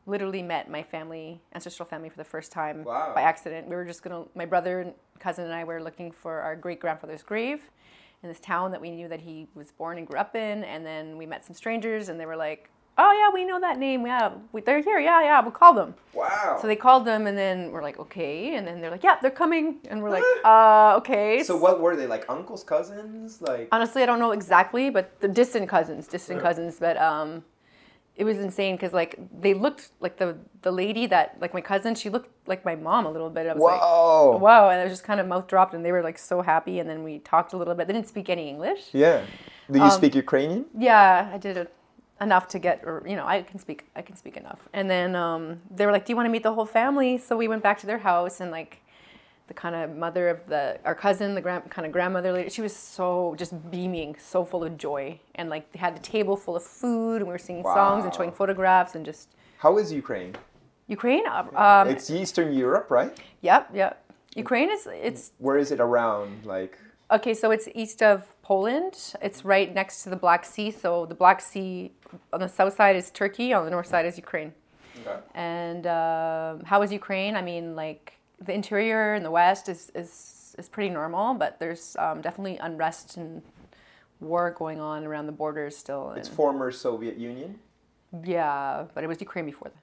literally met my family, ancestral family, for the first time Wow. by accident. We were just gonna. My brother and cousin and I were looking for our great grandfather's grave in this town that we knew that he was born and grew up in, and then we met some strangers, and they were like. Oh yeah, we know that name. Yeah, we, they're here. Yeah, yeah, we'll call them. Wow. So they called them, and then we're like, okay. And then they're like, yeah, they're coming. And we're like, uh, okay. So what were they like? Uncles, cousins, like? Honestly, I don't know exactly, but the distant cousins, distant cousins. But um, it was insane because like they looked like the the lady that like my cousin. She looked like my mom a little bit. I was Whoa. like, wow. And I was just kind of mouth dropped, and they were like so happy. And then we talked a little bit. They didn't speak any English. Yeah. Do Um, you speak Ukrainian? Yeah, I did enough to get, or you know, I can speak, I can speak enough. And then um, they were like, "Do you want to meet the whole family?" So we went back to their house, and like the kind of mother of the our cousin, the grand kind of grandmother lady, she was so just beaming, so full of joy, and like they had a table full of food, and we were singing songs and showing photographs, and just How is Ukraine? Ukraine. uh, Um, it's Eastern Europe, right? yep, yep. Ukraine is it's Where is it around? Like, Okay, so it's east of Poland. It's right next to the Black Sea. So the Black Sea on the south side is Turkey, on the north side is Ukraine. okay. And um how is Ukraine? I mean, like the interior and the west is is, is pretty normal, but there's um, definitely unrest and war going on around the borders still. It's former Soviet Union, yeah, but it was Ukraine before the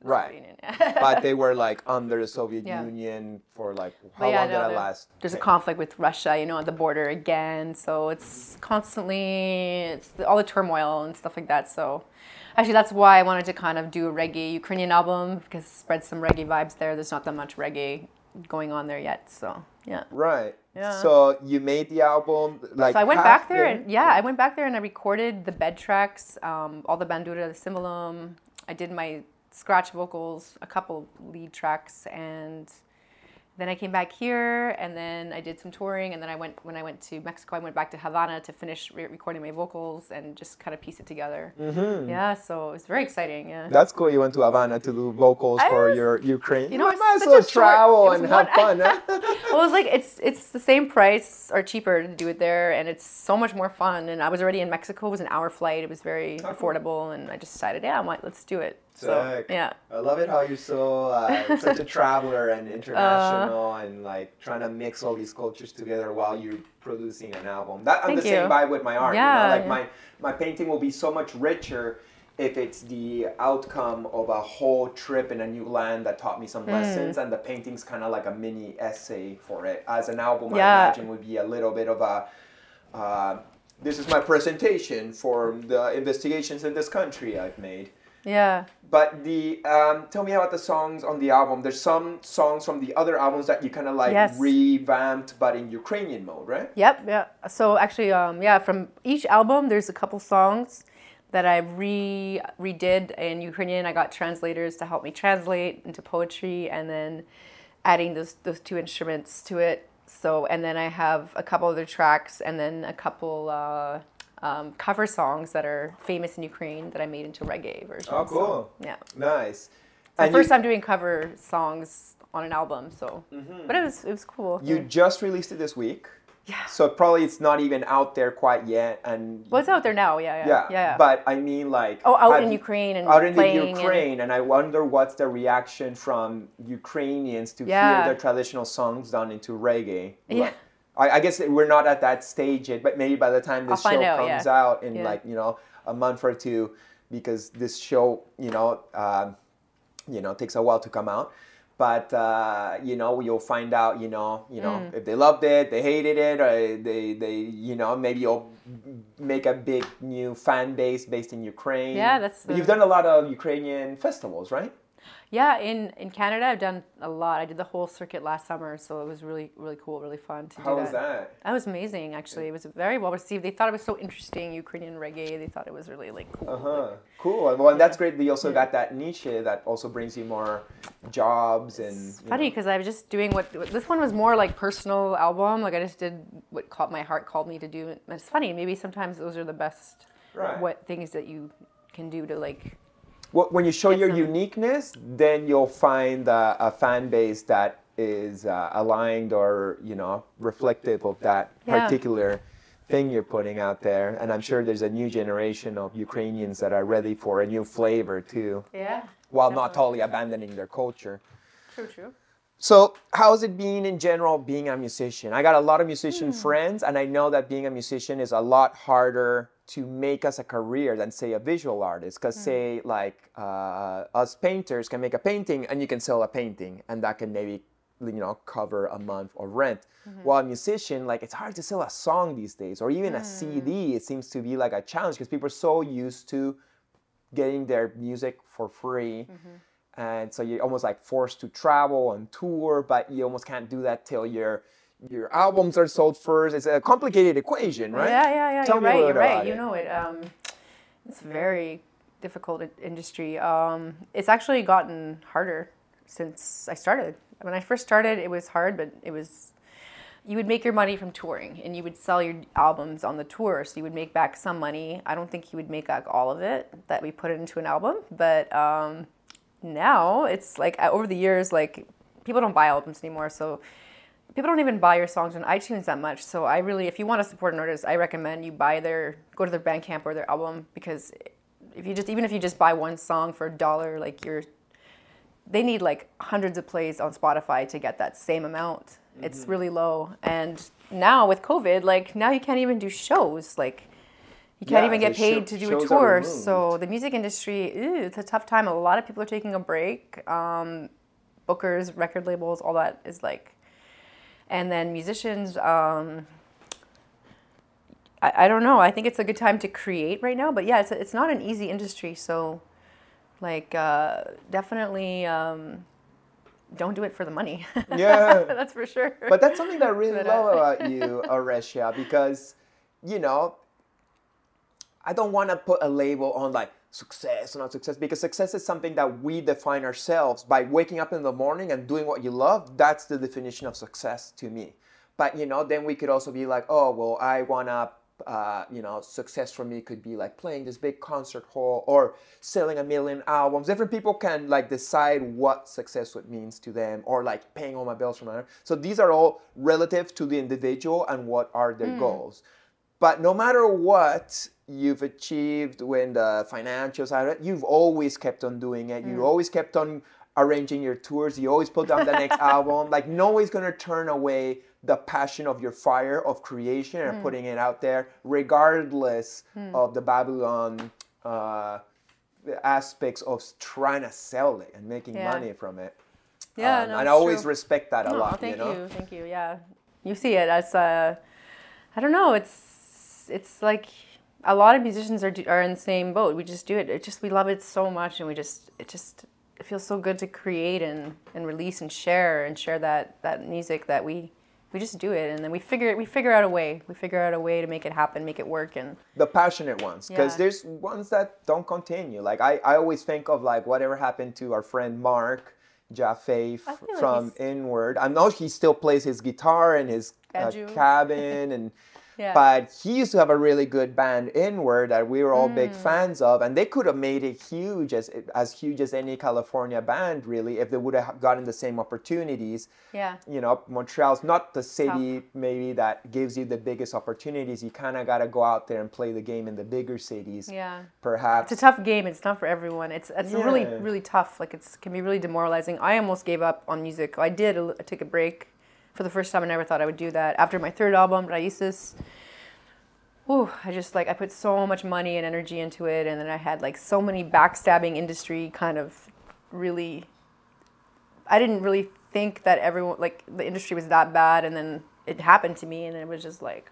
the Right. Soviet Union. Right. But they were like under the Soviet Yeah. Union for like how yeah, long did no, that last? There's a conflict with Russia, you know, at the border again. So it's constantly it's the, all the turmoil and stuff like that. So actually, that's why I wanted to kind of do a reggae Ukrainian album because spread some reggae vibes there. There's not that much reggae going on there yet. So yeah. Right. Yeah. So you made the album like. So I went back there, and yeah, I went back there and I recorded the bed tracks, um, all the bandura, the cymbalum. I did my scratch vocals, a couple lead tracks, and then I came back here, and then I did some touring, and then I went when I went to Mexico, I went back to Havana to finish re- recording my vocals and just kind of piece it together. Mm-hmm. Yeah, so it was very exciting. Yeah. That's cool. You went to Havana to do vocals for your Ukraine. you know, you it's might as well a short- travel it and have fun. Huh? well, it was like it's it's the same price or cheaper to do it there, and it's so much more fun. And I was already in Mexico; it was an hour flight. It was very cool. affordable, and I just decided, yeah, I'm like, let's do it. So yeah, I love it how you're so uh, such a traveler and international Uh. and like trying to mix all these cultures together while you're producing an album. That I'm Thank the same you. vibe with my art. you Yeah, know? like yeah. my my painting will be so much richer if it's the outcome of a whole trip in a new land that taught me some lessons and the painting's kind of like a mini essay for it. As an album, I imagine would be a little bit of a. Uh, this is my presentation for the investigations in this country I've made. Yeah. But the um, tell me about the songs on the album. There's some songs from the other albums that you kind of like Yes. revamped, but in Ukrainian mode, right? Yep, yeah. So actually, um, yeah, from each album, there's a couple songs that I re redid in Ukrainian. I got translators to help me translate into poetry, and then adding those those two instruments to it. So, and then I have a couple other tracks, and then a couple uh, um, cover songs that are famous in Ukraine that I made into reggae versions. Oh, So, cool. yeah, Nice. it's the first you, time doing cover songs on an album. So, but it was it was cool. you just released it this week, yeah. so probably it's not even out there quite yet. And Well, it's out there now. Yeah, yeah, yeah, yeah. yeah. But I mean, like Oh, out in Ukraine and out in the playing and- Ukraine, and I wonder what's the reaction from Ukrainians to hear their traditional songs done into reggae. Yeah. Like, I, I guess we're not at that stage yet, but maybe by the time this I'll show out, comes yeah. out in Yeah. like you know a month or two, because this show you know um, you know takes a while to come out. But uh, you know you'll find out you know you know Mm. if they loved it, they hated it, or they they you know maybe you'll make a big new fan base based in Ukraine. Yeah, that's But you've done a lot of Ukrainian festivals, right? Yeah, in, in Canada, I've done a lot. I did the whole circuit last summer, so it was really, really cool, really fun to How do was that? That was amazing, actually. It was very well received. They thought it was so interesting, Ukrainian reggae. They thought it was really like cool. Uh huh. Cool. Well, and that's great. You also got that niche that also brings you more jobs and. It's funny because I was just doing what what- this one was more like personal album. Like I just did what caught my heart called me to do. And it's funny. Maybe sometimes those are the best Right. what things that you can do to like Well, when you show your uniqueness, then you'll find uh, a fan base that is uh, aligned or you know reflective of that Yeah. particular thing you're putting out there. And I'm sure there's a new generation of Ukrainians that are ready for a new flavor too, yeah. while not totally abandoning their culture. True, true. So, how's it been in general being a musician? I got a lot of musician Hmm. friends, and I know that being a musician is a lot harder to make as a career than, say, a visual artist. Because, Hmm. say, like uh, us painters can make a painting and you can sell a painting, and that can maybe you know cover a month of rent. Mm-hmm. While a musician, like it's hard to sell a song these days, or even Hmm. a CD. It seems to be like a challenge because people are so used to getting their music for free. Mm-hmm. And so you're almost like forced to travel and tour, but you almost can't do that till your your albums are sold first. It's a complicated equation, right? Yeah, yeah, yeah. Tell you're me right. You're right. You it. know it. Um, it's very difficult industry. Um, it's actually gotten harder since I started. When I first started, it was hard, but it was. You would make your money from touring, and you would sell your albums on the tour, so you would make back some money. I don't think you would make back all of it that we put into an album, but um, now it's like uh, over the years, like people don't buy albums anymore, so people don't even buy your songs on iTunes that much. So I really, if you want to support an artist, I recommend you buy their, go to their Bandcamp or their album because if you just, even if you just buy one song for a dollar, like you're, they need like hundreds of plays on Spotify to get that same amount. It's really low, and now with COVID, like now you can't even do shows. Like you can't Yeah, even get show- paid to do a tour. So the music industry, ew, it's a tough time. A lot of people are taking a break. Um, bookers, record labels, all that is like, and then musicians. Um, I, I don't know. I think it's a good time to create right now. But yeah, it's it's not an easy industry. So, like, uh, definitely um, don't do it for the money. Yeah. that's for sure. But that's something that I really uh, love about you, Auresia, because, you know, I don't want to put a label on like success or not success because success is something that we define ourselves by waking up in the morning and doing what you love. That's the definition of success to me. But, you know, then we could also be like, oh, well, I want to. Uh, you know, success for me could be like playing this big concert hall or selling a million albums. Different people can like decide what success would means to them, or like paying all my bills from there. So these are all relative to the individual and what are their goals. But no matter what you've achieved when the financials are, you've always kept on doing it. You always kept on arranging your tours. You always put down the next album. Like no one's gonna turn away the passion of your fire of creation and putting it out there, regardless of the Babylon uh, aspects of trying to sell it and making Yeah. money from it. Yeah, Um, no, and I always true. respect that a Oh, lot. thank you know. you, thank you. Yeah, you see it as uh, I don't know. It's it's like a lot of musicians are are in the same boat. We just do it. It just we love it so much, and we just it just it feels so good to create and and release and share and share that that music that we we just do it, and then we figure we figure out a way. We figure out a way to make it happen, make it work, and the passionate ones because Yeah. there's ones that don't continue like I, I always think of like whatever happened to our friend mark jaffe feel like from inward i know he still plays his guitar in his uh, cabin and Yeah. but he used to have a really good band inward that we were all big Mm. fans of and they could have made it huge as as huge as any california band really if they would have gotten the same opportunities yeah. you know, Montreal's not the city maybe that gives you the biggest opportunities. You kind of got to go out there and play the game in the bigger cities. Yeah. Perhaps. It's a tough game. It's not for everyone. It's it's really really tough. Like it's can be really demoralizing. I almost gave up on music. I did. I took a break for the first time. I never thought I would do that. After my third album, Raices, Ooh, I just like I put so much money and energy into it, and then I had like so many backstabbing industry kind of really. I didn't really think that everyone like the industry was that bad, and then it happened to me, and it was just like,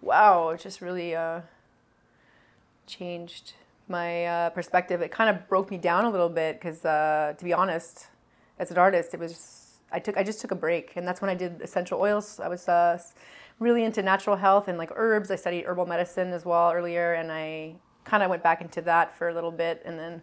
wow, it just really uh, changed my uh, perspective. It kind of broke me down a little bit because, uh, to be honest, as an artist, it was I took I just took a break, and that's when I did essential oils. I was uh, really into natural health and like herbs. I studied herbal medicine as well earlier, and I kind of went back into that for a little bit, and then.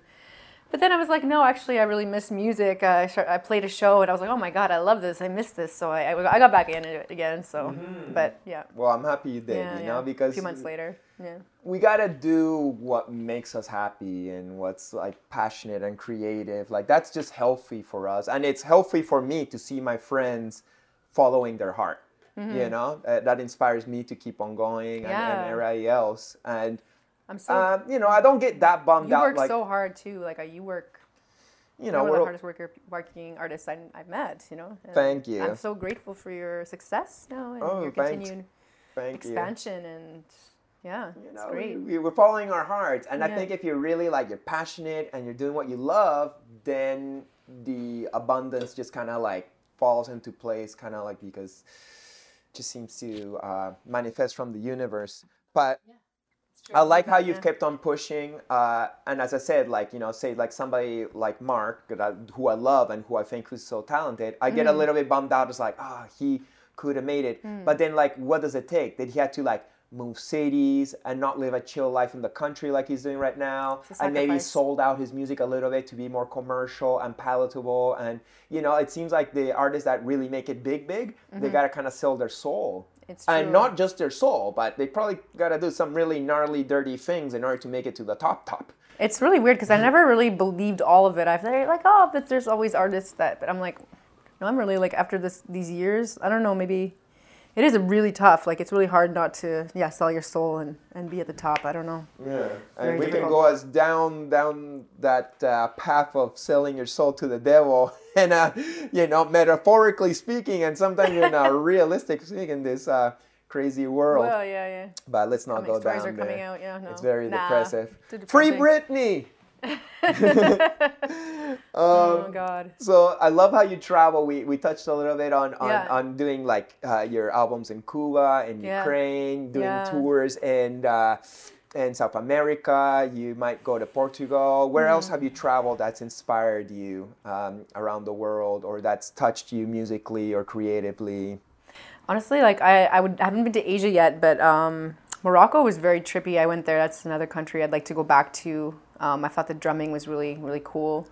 But then I was like, no, actually, I really miss music. Uh, I, start, I played a show, and I was like, oh my god, I love this. I miss this. So I, I, I got back into it again. So, but yeah, well, I'm happy you did, yeah, you yeah. know, because a few months later, yeah. we got to do what makes us happy and what's like passionate and creative. Like that's just healthy for us. And it's healthy for me to see my friends following their heart. Mm-hmm. You know, uh, that inspires me to keep on going and, and everybody else. And, I'm so uh, you know, I don't get that bummed You out. You work like, so hard too. Like you work. you know, one of the hardest worker, working artists I, I've met. You know. And Thank you. I'm so grateful for your success now and Oh, your thanks. continued thank you. expansion and yeah, you it's know, great. We, we're following our hearts, and I think if you're really like you're passionate and you're doing what you love, then the abundance just kind of like falls into place, kind of like because it just seems to uh, manifest from the universe. But I like how you've kept on pushing, uh, and as I said, like you know, say like somebody like Mark, who I love and who I think who's so talented, I Mm. get a little bit bummed out. It's like, ah, he could have made it, Mm. but then like, what does it take? That he had to like move cities and not live a chill life in the country like he's doing right now, and maybe sold out his music a little bit to be more commercial and palatable? And you know, it seems like the artists that really make it big, big, they gotta kind of sell their soul. Mm-hmm. It's And not just their soul, but they probably got to do some really gnarly, dirty things in order to make it to the top, top. It's really weird because I never really believed all of it. I've like, oh, but there's always artists that. But I'm like, no, I'm really like after this these years. I don't know, maybe, it is really tough. Like it's really hard not to yeah sell your soul and, and be at the top. I don't know. Yeah, and we can go as down down that uh, path of selling your soul to the devil, and uh, you know, metaphorically speaking, and sometimes in a realistic speaking, in this uh, crazy world. Well, yeah, yeah. but let's not go down there. out. Yeah, no. It's very Nah, depressive. too Free depressing. Britney. Oh God. So I love how you travel. We, we touched a little bit on on, Yeah. on doing like uh, your albums in Cuba and Yeah. Ukraine, doing Yeah. tours and. uh, in South America. You might go to Portugal. Where else Mm. have you traveled that's inspired you um, around the world, or that's touched you musically or creatively? Honestly, like I, I would I haven't been to Asia yet, but um, Morocco was very trippy. I went there. That's another country I'd like to go back to. Um, I thought the drumming was really really cool,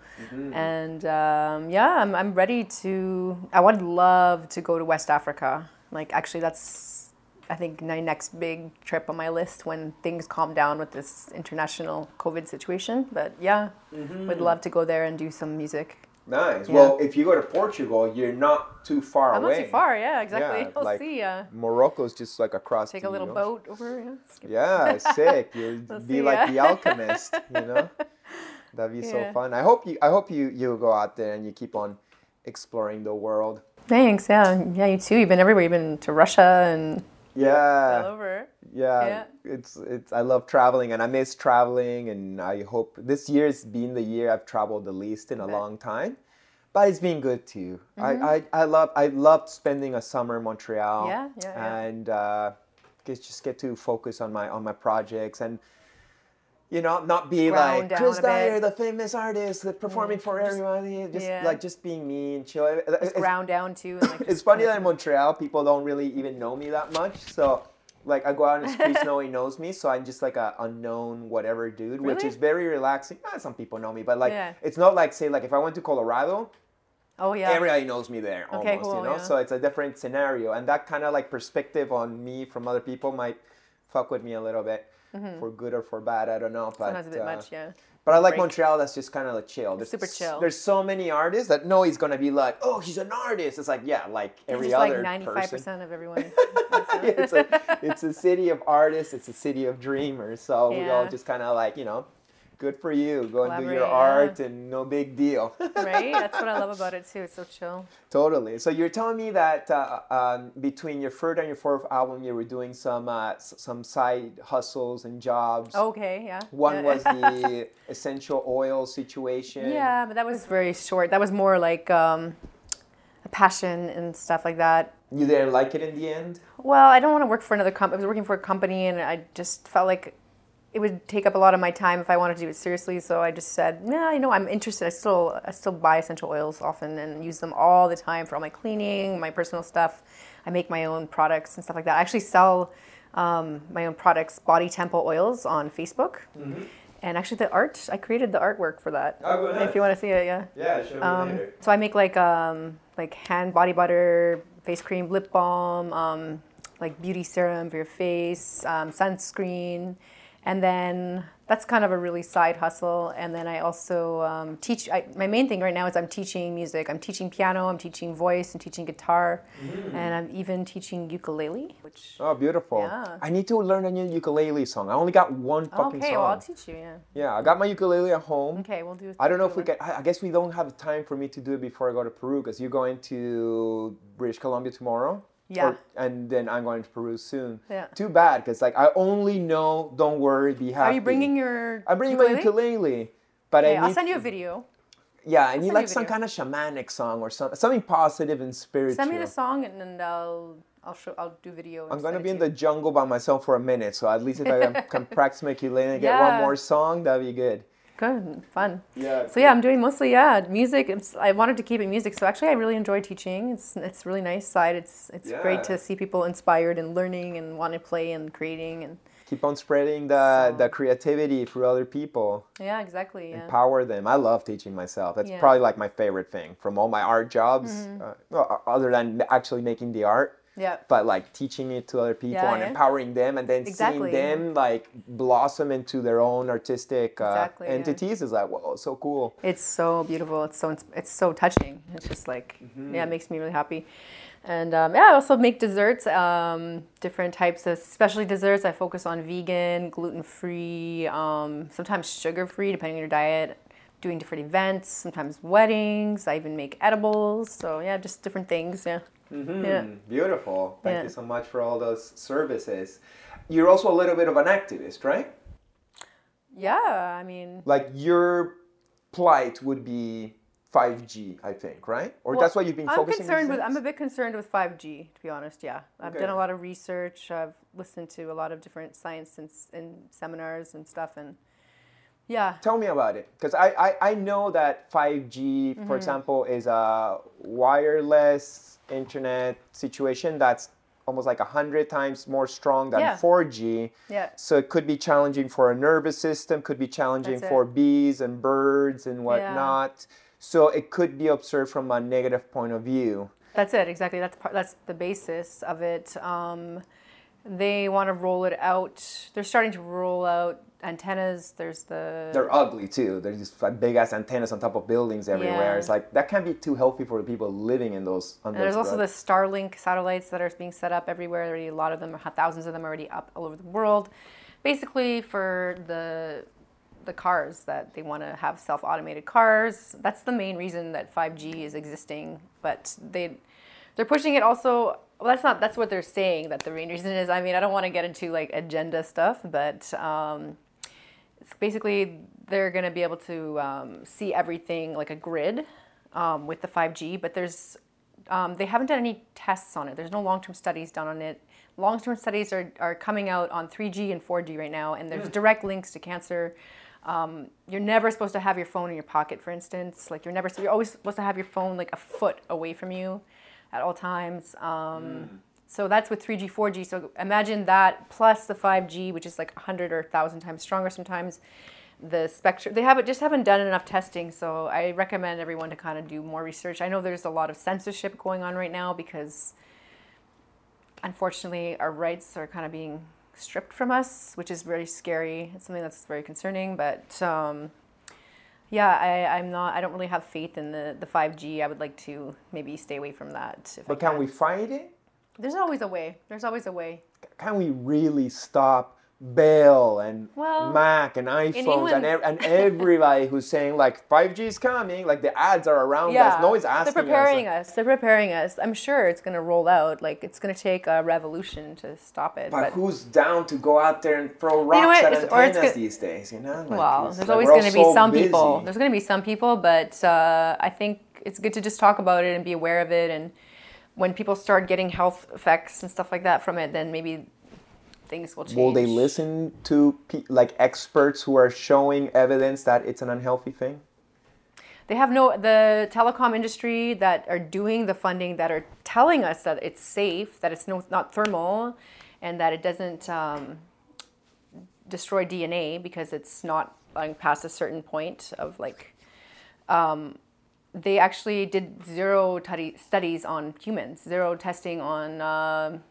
and um, yeah, I'm I'm ready to. I would love to go to West Africa. Like actually, that's I think my next big trip on my list when things calm down with this international COVID situation. But yeah, would love to go there and do some music. Nice. Yeah. Well, if you go to Portugal, you're not too far I'm away. not too far. Yeah, exactly. Yeah, we'll like- see. Uh, Morocco's just like across. take the a little boat over. Yeah, Yeah, sick. You'll be see, like the alchemist, you know? That'd be so fun. I hope you I hope you you go out there and you keep on exploring the world. Thanks. Yeah. Yeah. You too. You've been everywhere. You've been to Russia and all Yeah. over. Yeah. Yeah. It's it's I love traveling and I miss traveling and I hope this year's been the year I've traveled the least in a long time. But it's been good too. Mm-hmm. I, I, I love I loved spending a summer in Montreal. Yeah, yeah, yeah. And uh, just get to focus on my on my projects and you know not be Ground like Chris. Dyer, the famous artist, the performing for everybody. Just yeah. like just being me and chill. It's- Ground down too. And like it's funny that in Montreal, people don't really even know me that much. So, like, I go out in the streets, nobody knows me. So I'm just like a unknown whatever dude, which is very relaxing. Eh, some people know me, but like, Yeah. it's not like say like if I went to Colorado, Oh yeah. everybody knows me there almost, Okay, cool, you know, yeah. so it's a different scenario, and that kind of like perspective on me from other people might fuck with me a little bit. For good or for bad, I don't know. But Sometimes Mm-hmm. a bit uh, much. Yeah. but I like break. Montreal. That's just kind of like chill. There's super s- chill. There's so many artists that know he's gonna be like, oh, he's an artist. It's like yeah, like every Just other like ninety-five person. percent of everyone. it's a it's a city of artists. It's a city of dreamers. So we all just kind of like you know, good for you. Go and do your art yeah. and no big deal. right. That's what I love about it too. It's so chill. totally. So you're telling me that uh, um, between your third and your fourth album, you were doing some uh, some side hustles and jobs. Okay. Yeah. One was the essential oil situation. Yeah, but that was very short. That was more like um, a passion and stuff like that. You didn't like it in the end. Well, I don't want to work for another company. I was working for a company, and I just felt like it would take up a lot of my time if I wanted to do it seriously. So I just said, "Nah, you know, I'm interested. I still, I still buy essential oils often and use them all the time for all my cleaning, my personal stuff. I make my own products and stuff like that. I actually sell um, my own products, Body Temple oils, on Facebook. And actually, the art, I created the artwork for that. Oh, go ahead. If you want to see it, yeah. Yeah, show Um, so I make like um, like hand body butter, face cream, lip balm, um, like beauty serum for your face, um, sunscreen, and then that's kind of a really side hustle. And then I also um, teach. I, my main thing right now is I'm teaching music. I'm teaching piano. I'm teaching voice. I'm teaching guitar, and I'm even teaching ukulele. Which Oh, beautiful. Yeah. I need to learn a new ukulele song. I only got one fucking okay, song. well I'll teach you. Yeah. yeah, I got my ukulele at home. Okay, we'll do. It. I don't know if we can. I I guess we don't have time for me to do it before I go to Peru because you're going to British Columbia tomorrow. Yeah. and then I'm going to Peru soon. Yeah. Too bad because like I only know "Don't Worry, Be Happy." Are you bringing your? I'm bringing my ukulele, but Okay, I I'll send you a video. yeah, I need you like some kind of shamanic song or something, something positive and spiritual. Send me the song and then I'll I'll show I'll do video. I'm gonna be in the jungle by myself for a minute, so at least if I can, practice my ukulele and get one more song, that'd be good. Good fun. Yeah. So yeah, I'm doing mostly yeah music. It's, I wanted to keep it music, so actually I really enjoy teaching. It's it's really nice side. It's it's Yeah. great to see people inspired and learning and want to play and creating and Keep on spreading the, So- the creativity through other people. yeah exactly yeah. Empower them. I love teaching myself. That's Yeah. Mm-hmm. probably like my favorite thing from all my art jobs, uh, well, other than actually making the art. Yeah. But like teaching it to other people Yeah, and yeah. empowering them, and then Exactly. seeing them like blossom into their own artistic uh, Exactly, yeah. entities is like, whoa, so cool. It's so beautiful. It's so it's so touching. It's just like Mm-hmm. yeah, it makes me really happy. And um, yeah, I also make desserts, um, different types of specialty desserts. I focus on vegan, gluten free, um, sometimes sugar free, depending on your diet. Doing different events, sometimes weddings. I even make edibles. So yeah, just different things. Yeah. Yeah. Beautiful. Thank Yeah. you so much for all those services. You're also a little bit of an activist, right? Yeah. I mean, Like your plight would be 5G, I think, right? Or Well, that's why you've been I'm focusing. concerned with. I'm a bit concerned with 5G, to be honest. Yeah, I've Okay. done a lot of research. I've listened to a lot of different science and, and seminars and stuff, and yeah, Tell me about it, because I, I I know that 5G, Mm-hmm. for example, is a wireless internet situation that's almost like a hundred times more strong than Yeah. 4G. yeah, So it could be challenging for a nervous system, could be challenging for bees and birds and whatnot. Yeah. So it could be observed from a negative point of view. that's it exactly. That's part, that's the basis of it. Um, they want to roll it out. They're starting to roll out antennas. There's the They're ugly too. There's these big ass antennas on top of buildings everywhere. Yeah. It's like that can't be too healthy for the people living in those. On And there's also the. Starlink satellites that are being set up everywhere. Already, a lot of them, thousands of them, already up all over the world. Basically, for the the cars that they want to have self-automated cars. That's the main reason that 5G is existing. But they they're pushing it also. Well, that's not. That's what they're saying. That the main reason is. I mean, I don't want to get into like agenda stuff, but. Um, it's basically they're going to be able to um, see everything like a grid um, with the 5G, but there's um, they haven't done any tests on it. There's no long-term studies done on it. Long-term studies are, are coming out on 3G and 4G right now, and there's direct links to cancer. Um, you're never supposed to have your phone in your pocket, for instance. Like you're never you're always supposed to have your phone like a foot away from you at all times. Um, So that's with 3G, 4G. So imagine that plus the 5G, which is like 100 or 1,000 times stronger sometimes. The spectrum, they haven't just haven't done enough testing. So I recommend everyone to kind of do more research. I know there's a lot of censorship going on right now because unfortunately our rights are kind of being stripped from us, which is very scary. It's something that's very concerning. But um, yeah, I, I'm not. I don't really have faith in the the 5G. I would like to maybe stay away from that. If But I can we fight it? There's always a way. There's always a way. Can we really stop Bell and Well, Mac and iPhones and, ev- and everybody who's saying like 5G is coming? Like the ads are around us. No one's asking They're preparing us. us. They're preparing us. I'm sure it's going to roll out. Like it's going to take a revolution to stop it. But But, who's down to go out there and throw rocks know at It's- antennas go- these days? You know, like, well, there's like always going to be so some people. There's going to be some people, but uh, I think it's good to just talk about it and be aware of it. And when people start getting health effects and stuff like that from it, then maybe things will change. Will they listen to pe- like experts who are showing evidence that it's an unhealthy thing? They have no the telecom industry that are doing the funding that are telling us that it's safe, that it's no not thermal, and that it doesn't um, destroy DNA because it's not going past a certain point of like. Um, they actually did zero tut- studies on humans, zero testing on um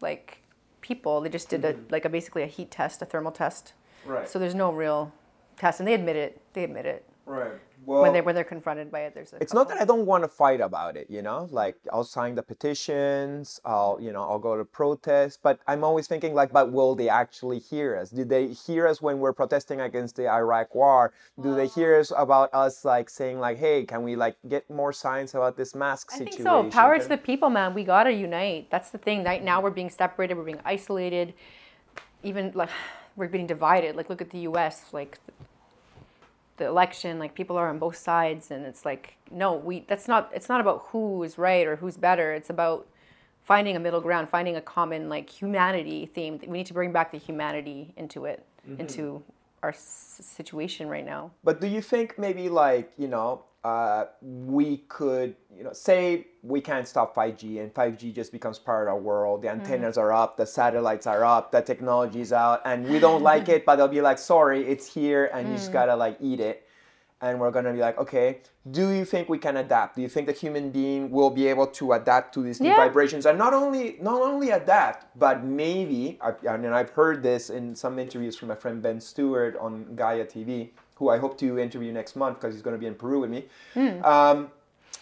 like people. They just did a, mm-hmm. like a basically a heat test, a thermal test. Right. So there's no real test, and they admit it. They admit it right. Well, when they when they're confronted by it. There's a it's not that I don't want to fight about it, you know. Like I'll sign the petitions, I'll you know I'll go to protests, but I'm always thinking like, but will they actually hear us? Did they hear us when we're protesting against the Iraq War? Do they hear ah. us about us like saying like, hey, can we like get more science about this mask I think situation? so. Power Can- to the people, man. We gotta unite. That's the thing. Right now we're being separated. We're being isolated. Even like we're being divided. Like look at the U.S. Like the election. Like people are on both sides, and it's like no, we. That's not. It's not about who is right or who's better. It's about finding a middle ground, finding a common like humanity theme. We need to bring back the humanity into it, Mm-hmm. into our s- situation right now. But do you think maybe like you know uh, we could you know say we can't stop 5G and 5G just becomes part of our world. The antennas are up, the satellites are up, the technology is out, and we don't like it, but they'll be like, sorry, it's here, and you just gotta like eat it. And we're gonna be like, okay, do you think we can adapt? Do you think the human being will be able to adapt to these new Yeah. vibrations and not only not only adapt, but maybe I, I mean I've heard this in some interviews from my friend Ben Stewart on Gaia TV, who I hope to interview next month because he's going to be in Peru with me. Um,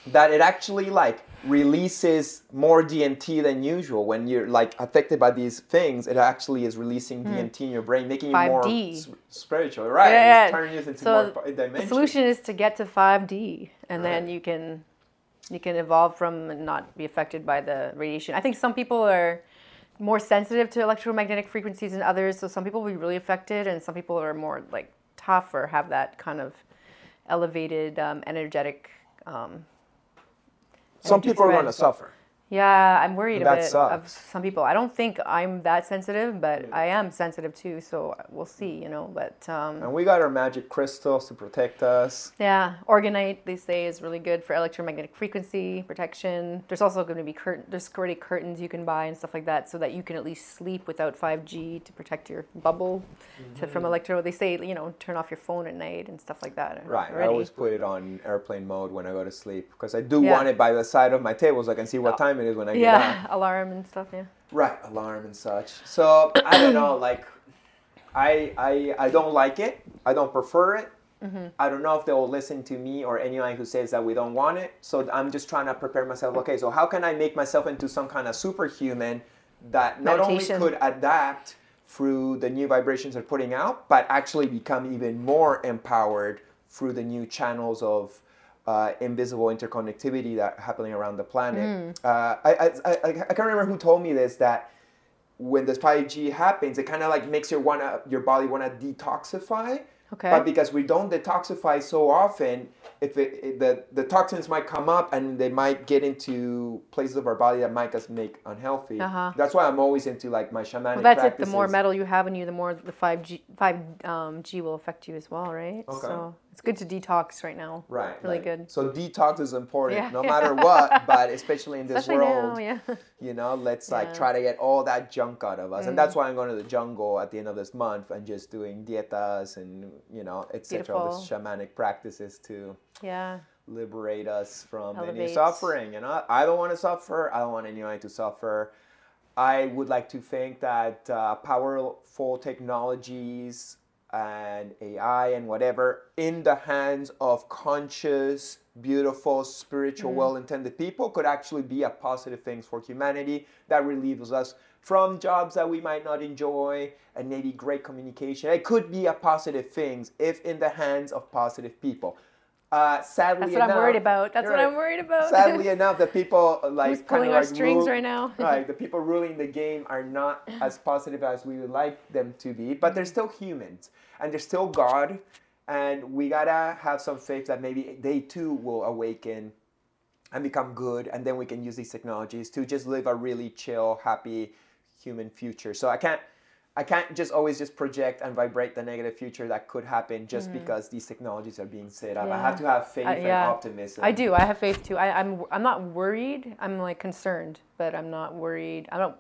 that it actually like releases more DMT than usual when you're like affected by these things. It actually is releasing DMT in your brain, making you more 5D. s- spiritual, right? Yeah, It's turning you into so more the solution is to get to 5D, and then you can you can evolve from and not be affected by the radiation. I think some people are more sensitive to electromagnetic frequencies than others, so some people will be really affected, and some people are more like tough or have that kind of elevated um, energetic. Um, Some people are going to suffer. Yeah, I'm worried a bit of some people. I don't think I'm that sensitive, but I am sensitive too. So we'll see, you know. But um, And we got our magic crystals to protect us. yeah, orgonite they say is really good for electromagnetic frequency protection. There's also going to be curtain. There's already curtains you can buy and stuff like that, so that you can at least sleep without 5G to protect your bubble to, from Mm-hmm. electro. They say you know turn off your phone at night and stuff like that. Right. I always put it on airplane mode when I go to sleep because I do Yeah. want it by the side of my table so I can see what time it is when I get yeah, up. alarm and stuff. Yeah. Right, alarm and such. So I don't know, like I I I don't like it. I don't prefer it. Mm-hmm. I don't know if they will listen to me or anyone who says that we don't want it. So I'm just trying to prepare myself. Okay, so how can I make myself into some kind of superhuman that not Meditation. only could adapt through the new vibrations they're putting out, but actually become even more empowered through the new channels of uh, invisible interconnectivity that happening around the planet. Uh, I, I, I, I can't remember who told me this that when this 5G happens, it kind of like makes your wanna your body wanna detoxify. Okay. But because we don't detoxify so often, if it, the the toxins might come up and they might get into places of our body that might just make unhealthy. Uh-huh. That's why I'm always into like my shamanic Well, that's it. The more metal you have in you, the more the five G five um, G will affect you as well, right? Okay. So it's good to detox right now. Right. Really right. good. So detox is important, Yeah. no matter what, but especially in this Especially world. now, yeah. You know, let's like Yeah. Mm. try to get all that junk out of us, and that's why I'm going to the jungle at the end of this month and just doing dietas and you know, etc. All these shamanic practices to yeah. liberate us from any suffering. And know, I don't want to suffer. I don't want anyone to suffer. I would like to think that uh, powerful technologies and AI and whatever in the hands of conscious, beautiful, spiritual, mm-hmm. well-intended people could actually be a positive thing for humanity that relieves us from jobs that we might not enjoy and maybe great communication. It could be a positive thing if in the hands of positive people. Uh, sadly That's what I'm worried about. That's what right. I'm worried about. Sadly enough, the people like Who's pulling our like strings rule- right now? right, the people ruling the game are not as positive as we would like them to be, but they're still humans and they're still God, and we gotta have some faith that maybe they too will awaken and become good, and then we can use these technologies to just live a really chill, happy human future. So I can't. I can't just always just project and vibrate the negative future that could happen just because these technologies are being set up. I have Mm-hmm. To have faith I- and optimism. I do. I have faith too. I, I'm I'm not worried. I'm like concerned, but I'm not worried. I don't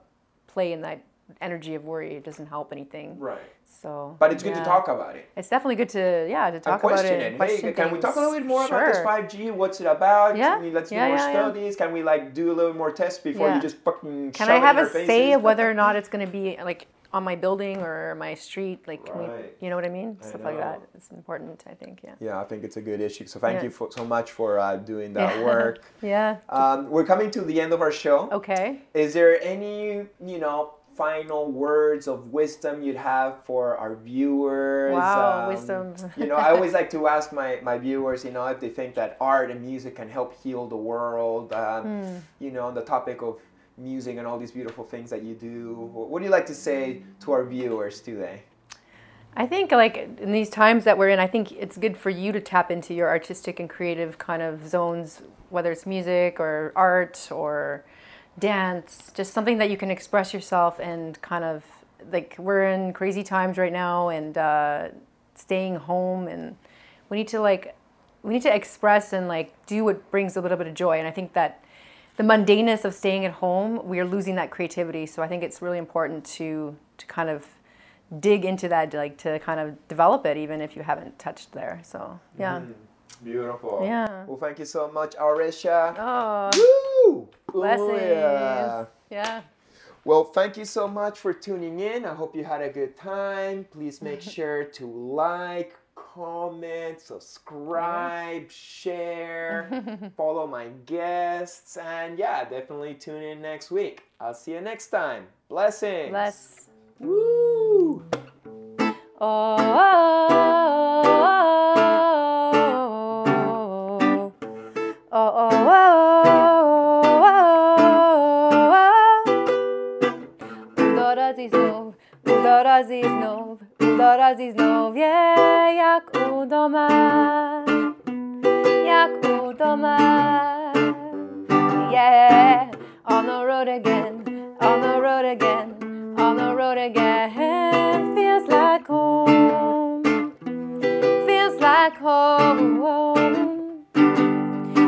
play in that energy of worry. It doesn't help anything. Right. So. But it's good to talk about it. It's definitely good to yeah to talk about it. question hey, can we talk a little bit more about this 5G? What's it about? Yeah. Can we- let's do more yeah, yeah. studies. Can we like do a little more tests before Yeah. you just fucking Can I have a say of whether or not it's going to be like on my building or my street? Like, can we, you know what I mean? Stuff like that. It's important, I think. Yeah. yeah, I think it's a good issue. So thank Yeah. you for, so much for uh, doing that Yeah. work. Yeah. Um, we're coming to the end of our show. Okay. Is there any, you know, final words of wisdom you'd have for our viewers? Wow, Um, wisdom. you know, I always like to ask my, my viewers, you know, if they think that art and music can help heal the world. Um, Hmm. You know, on the topic of music and all these beautiful things that you do. What do you like to say to our viewers today? I think like in these times that we're in, I think it's good for you to tap into your artistic and creative kind of zones, whether it's music or art or dance, just something that you can express yourself and kind of like we're in crazy times right now and uh, staying home and we need to like we need to express and like do what brings a little bit of joy and I think that the mundaneness of staying at home, we are losing that creativity. So I think it's really important to to kind of dig into that, like to kind of develop it, even if you haven't touched there. So yeah. Mm-hmm. Beautiful. Yeah. Well, thank you so much, Aurisha. Oh, Woo! Ooh, yeah. Yeah. Well, thank you so much for tuning in. I hope you had a good time. Please make sure to like, comment, subscribe, share, follow my guests, and yeah, definitely tune in next week. I'll see you next time. Blessings. Bless. Woo! Oh, oh, oh, oh Udorazi znów, znów, yeah, jak u doma, jak u doma, yeah, on the road again, on the road again, on the road again, feels like home, feels like home.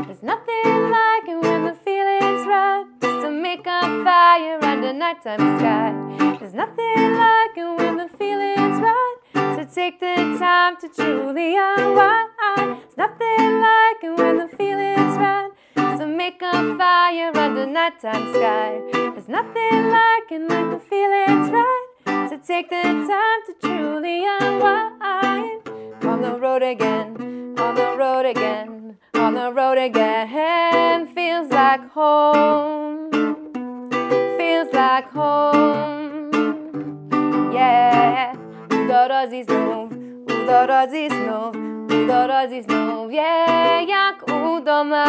There's nothing like it when the feeling's right, just to make a fire under nighttime sky. There's nothing like it when the feeling's right, to take the time to truly unwind. It's nothing like it when the feeling's right, So make a fire under nighttime sky. There's nothing like it when the feeling's right, So take the time to truly unwind. On the road again, on the road again, on the road again. Feels like home, feels like home. Yeah, udorozi znów, udorozi znów, udorozi znów. Yeah, jak u doma,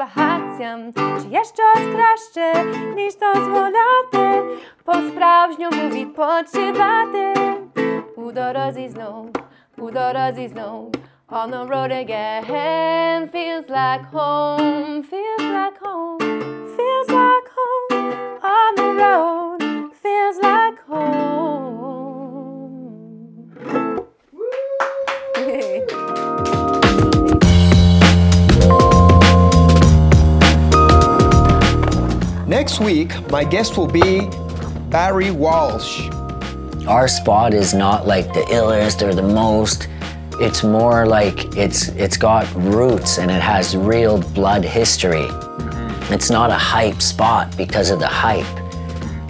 porucz z wahacją Czy jeszcze straszcie niż dozwolaty? Po sprawdźniu mówi poczywaty Udorozi znów, udorozi znów. On the road again. Feels like home, feels like home, feels Next week, my guest will be Barry Walsh. Our spot is not like the illest or the most. It's more like it's it's got roots and it has real blood history. Mm-hmm. It's not a hype spot because of the hype.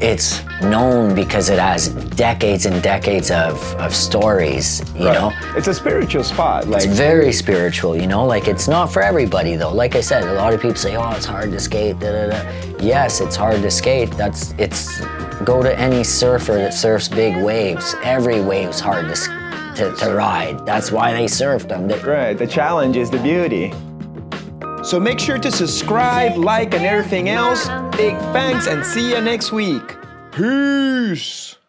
It's known because it has decades and decades of, of stories, you know? It's a spiritual spot. Like It's very spiritual, you know. Like it's not for everybody though. Like I said, a lot of people say, "Oh, it's hard to skate." Da, da, da. Yes, it's hard to skate. That's it's. Go to any surfer that surfs big waves. Every wave's hard to to, to ride. That's why they surf them. They- Right, the challenge is the beauty. So make sure to subscribe, like, and everything else. Big thanks and see you next week. Peace.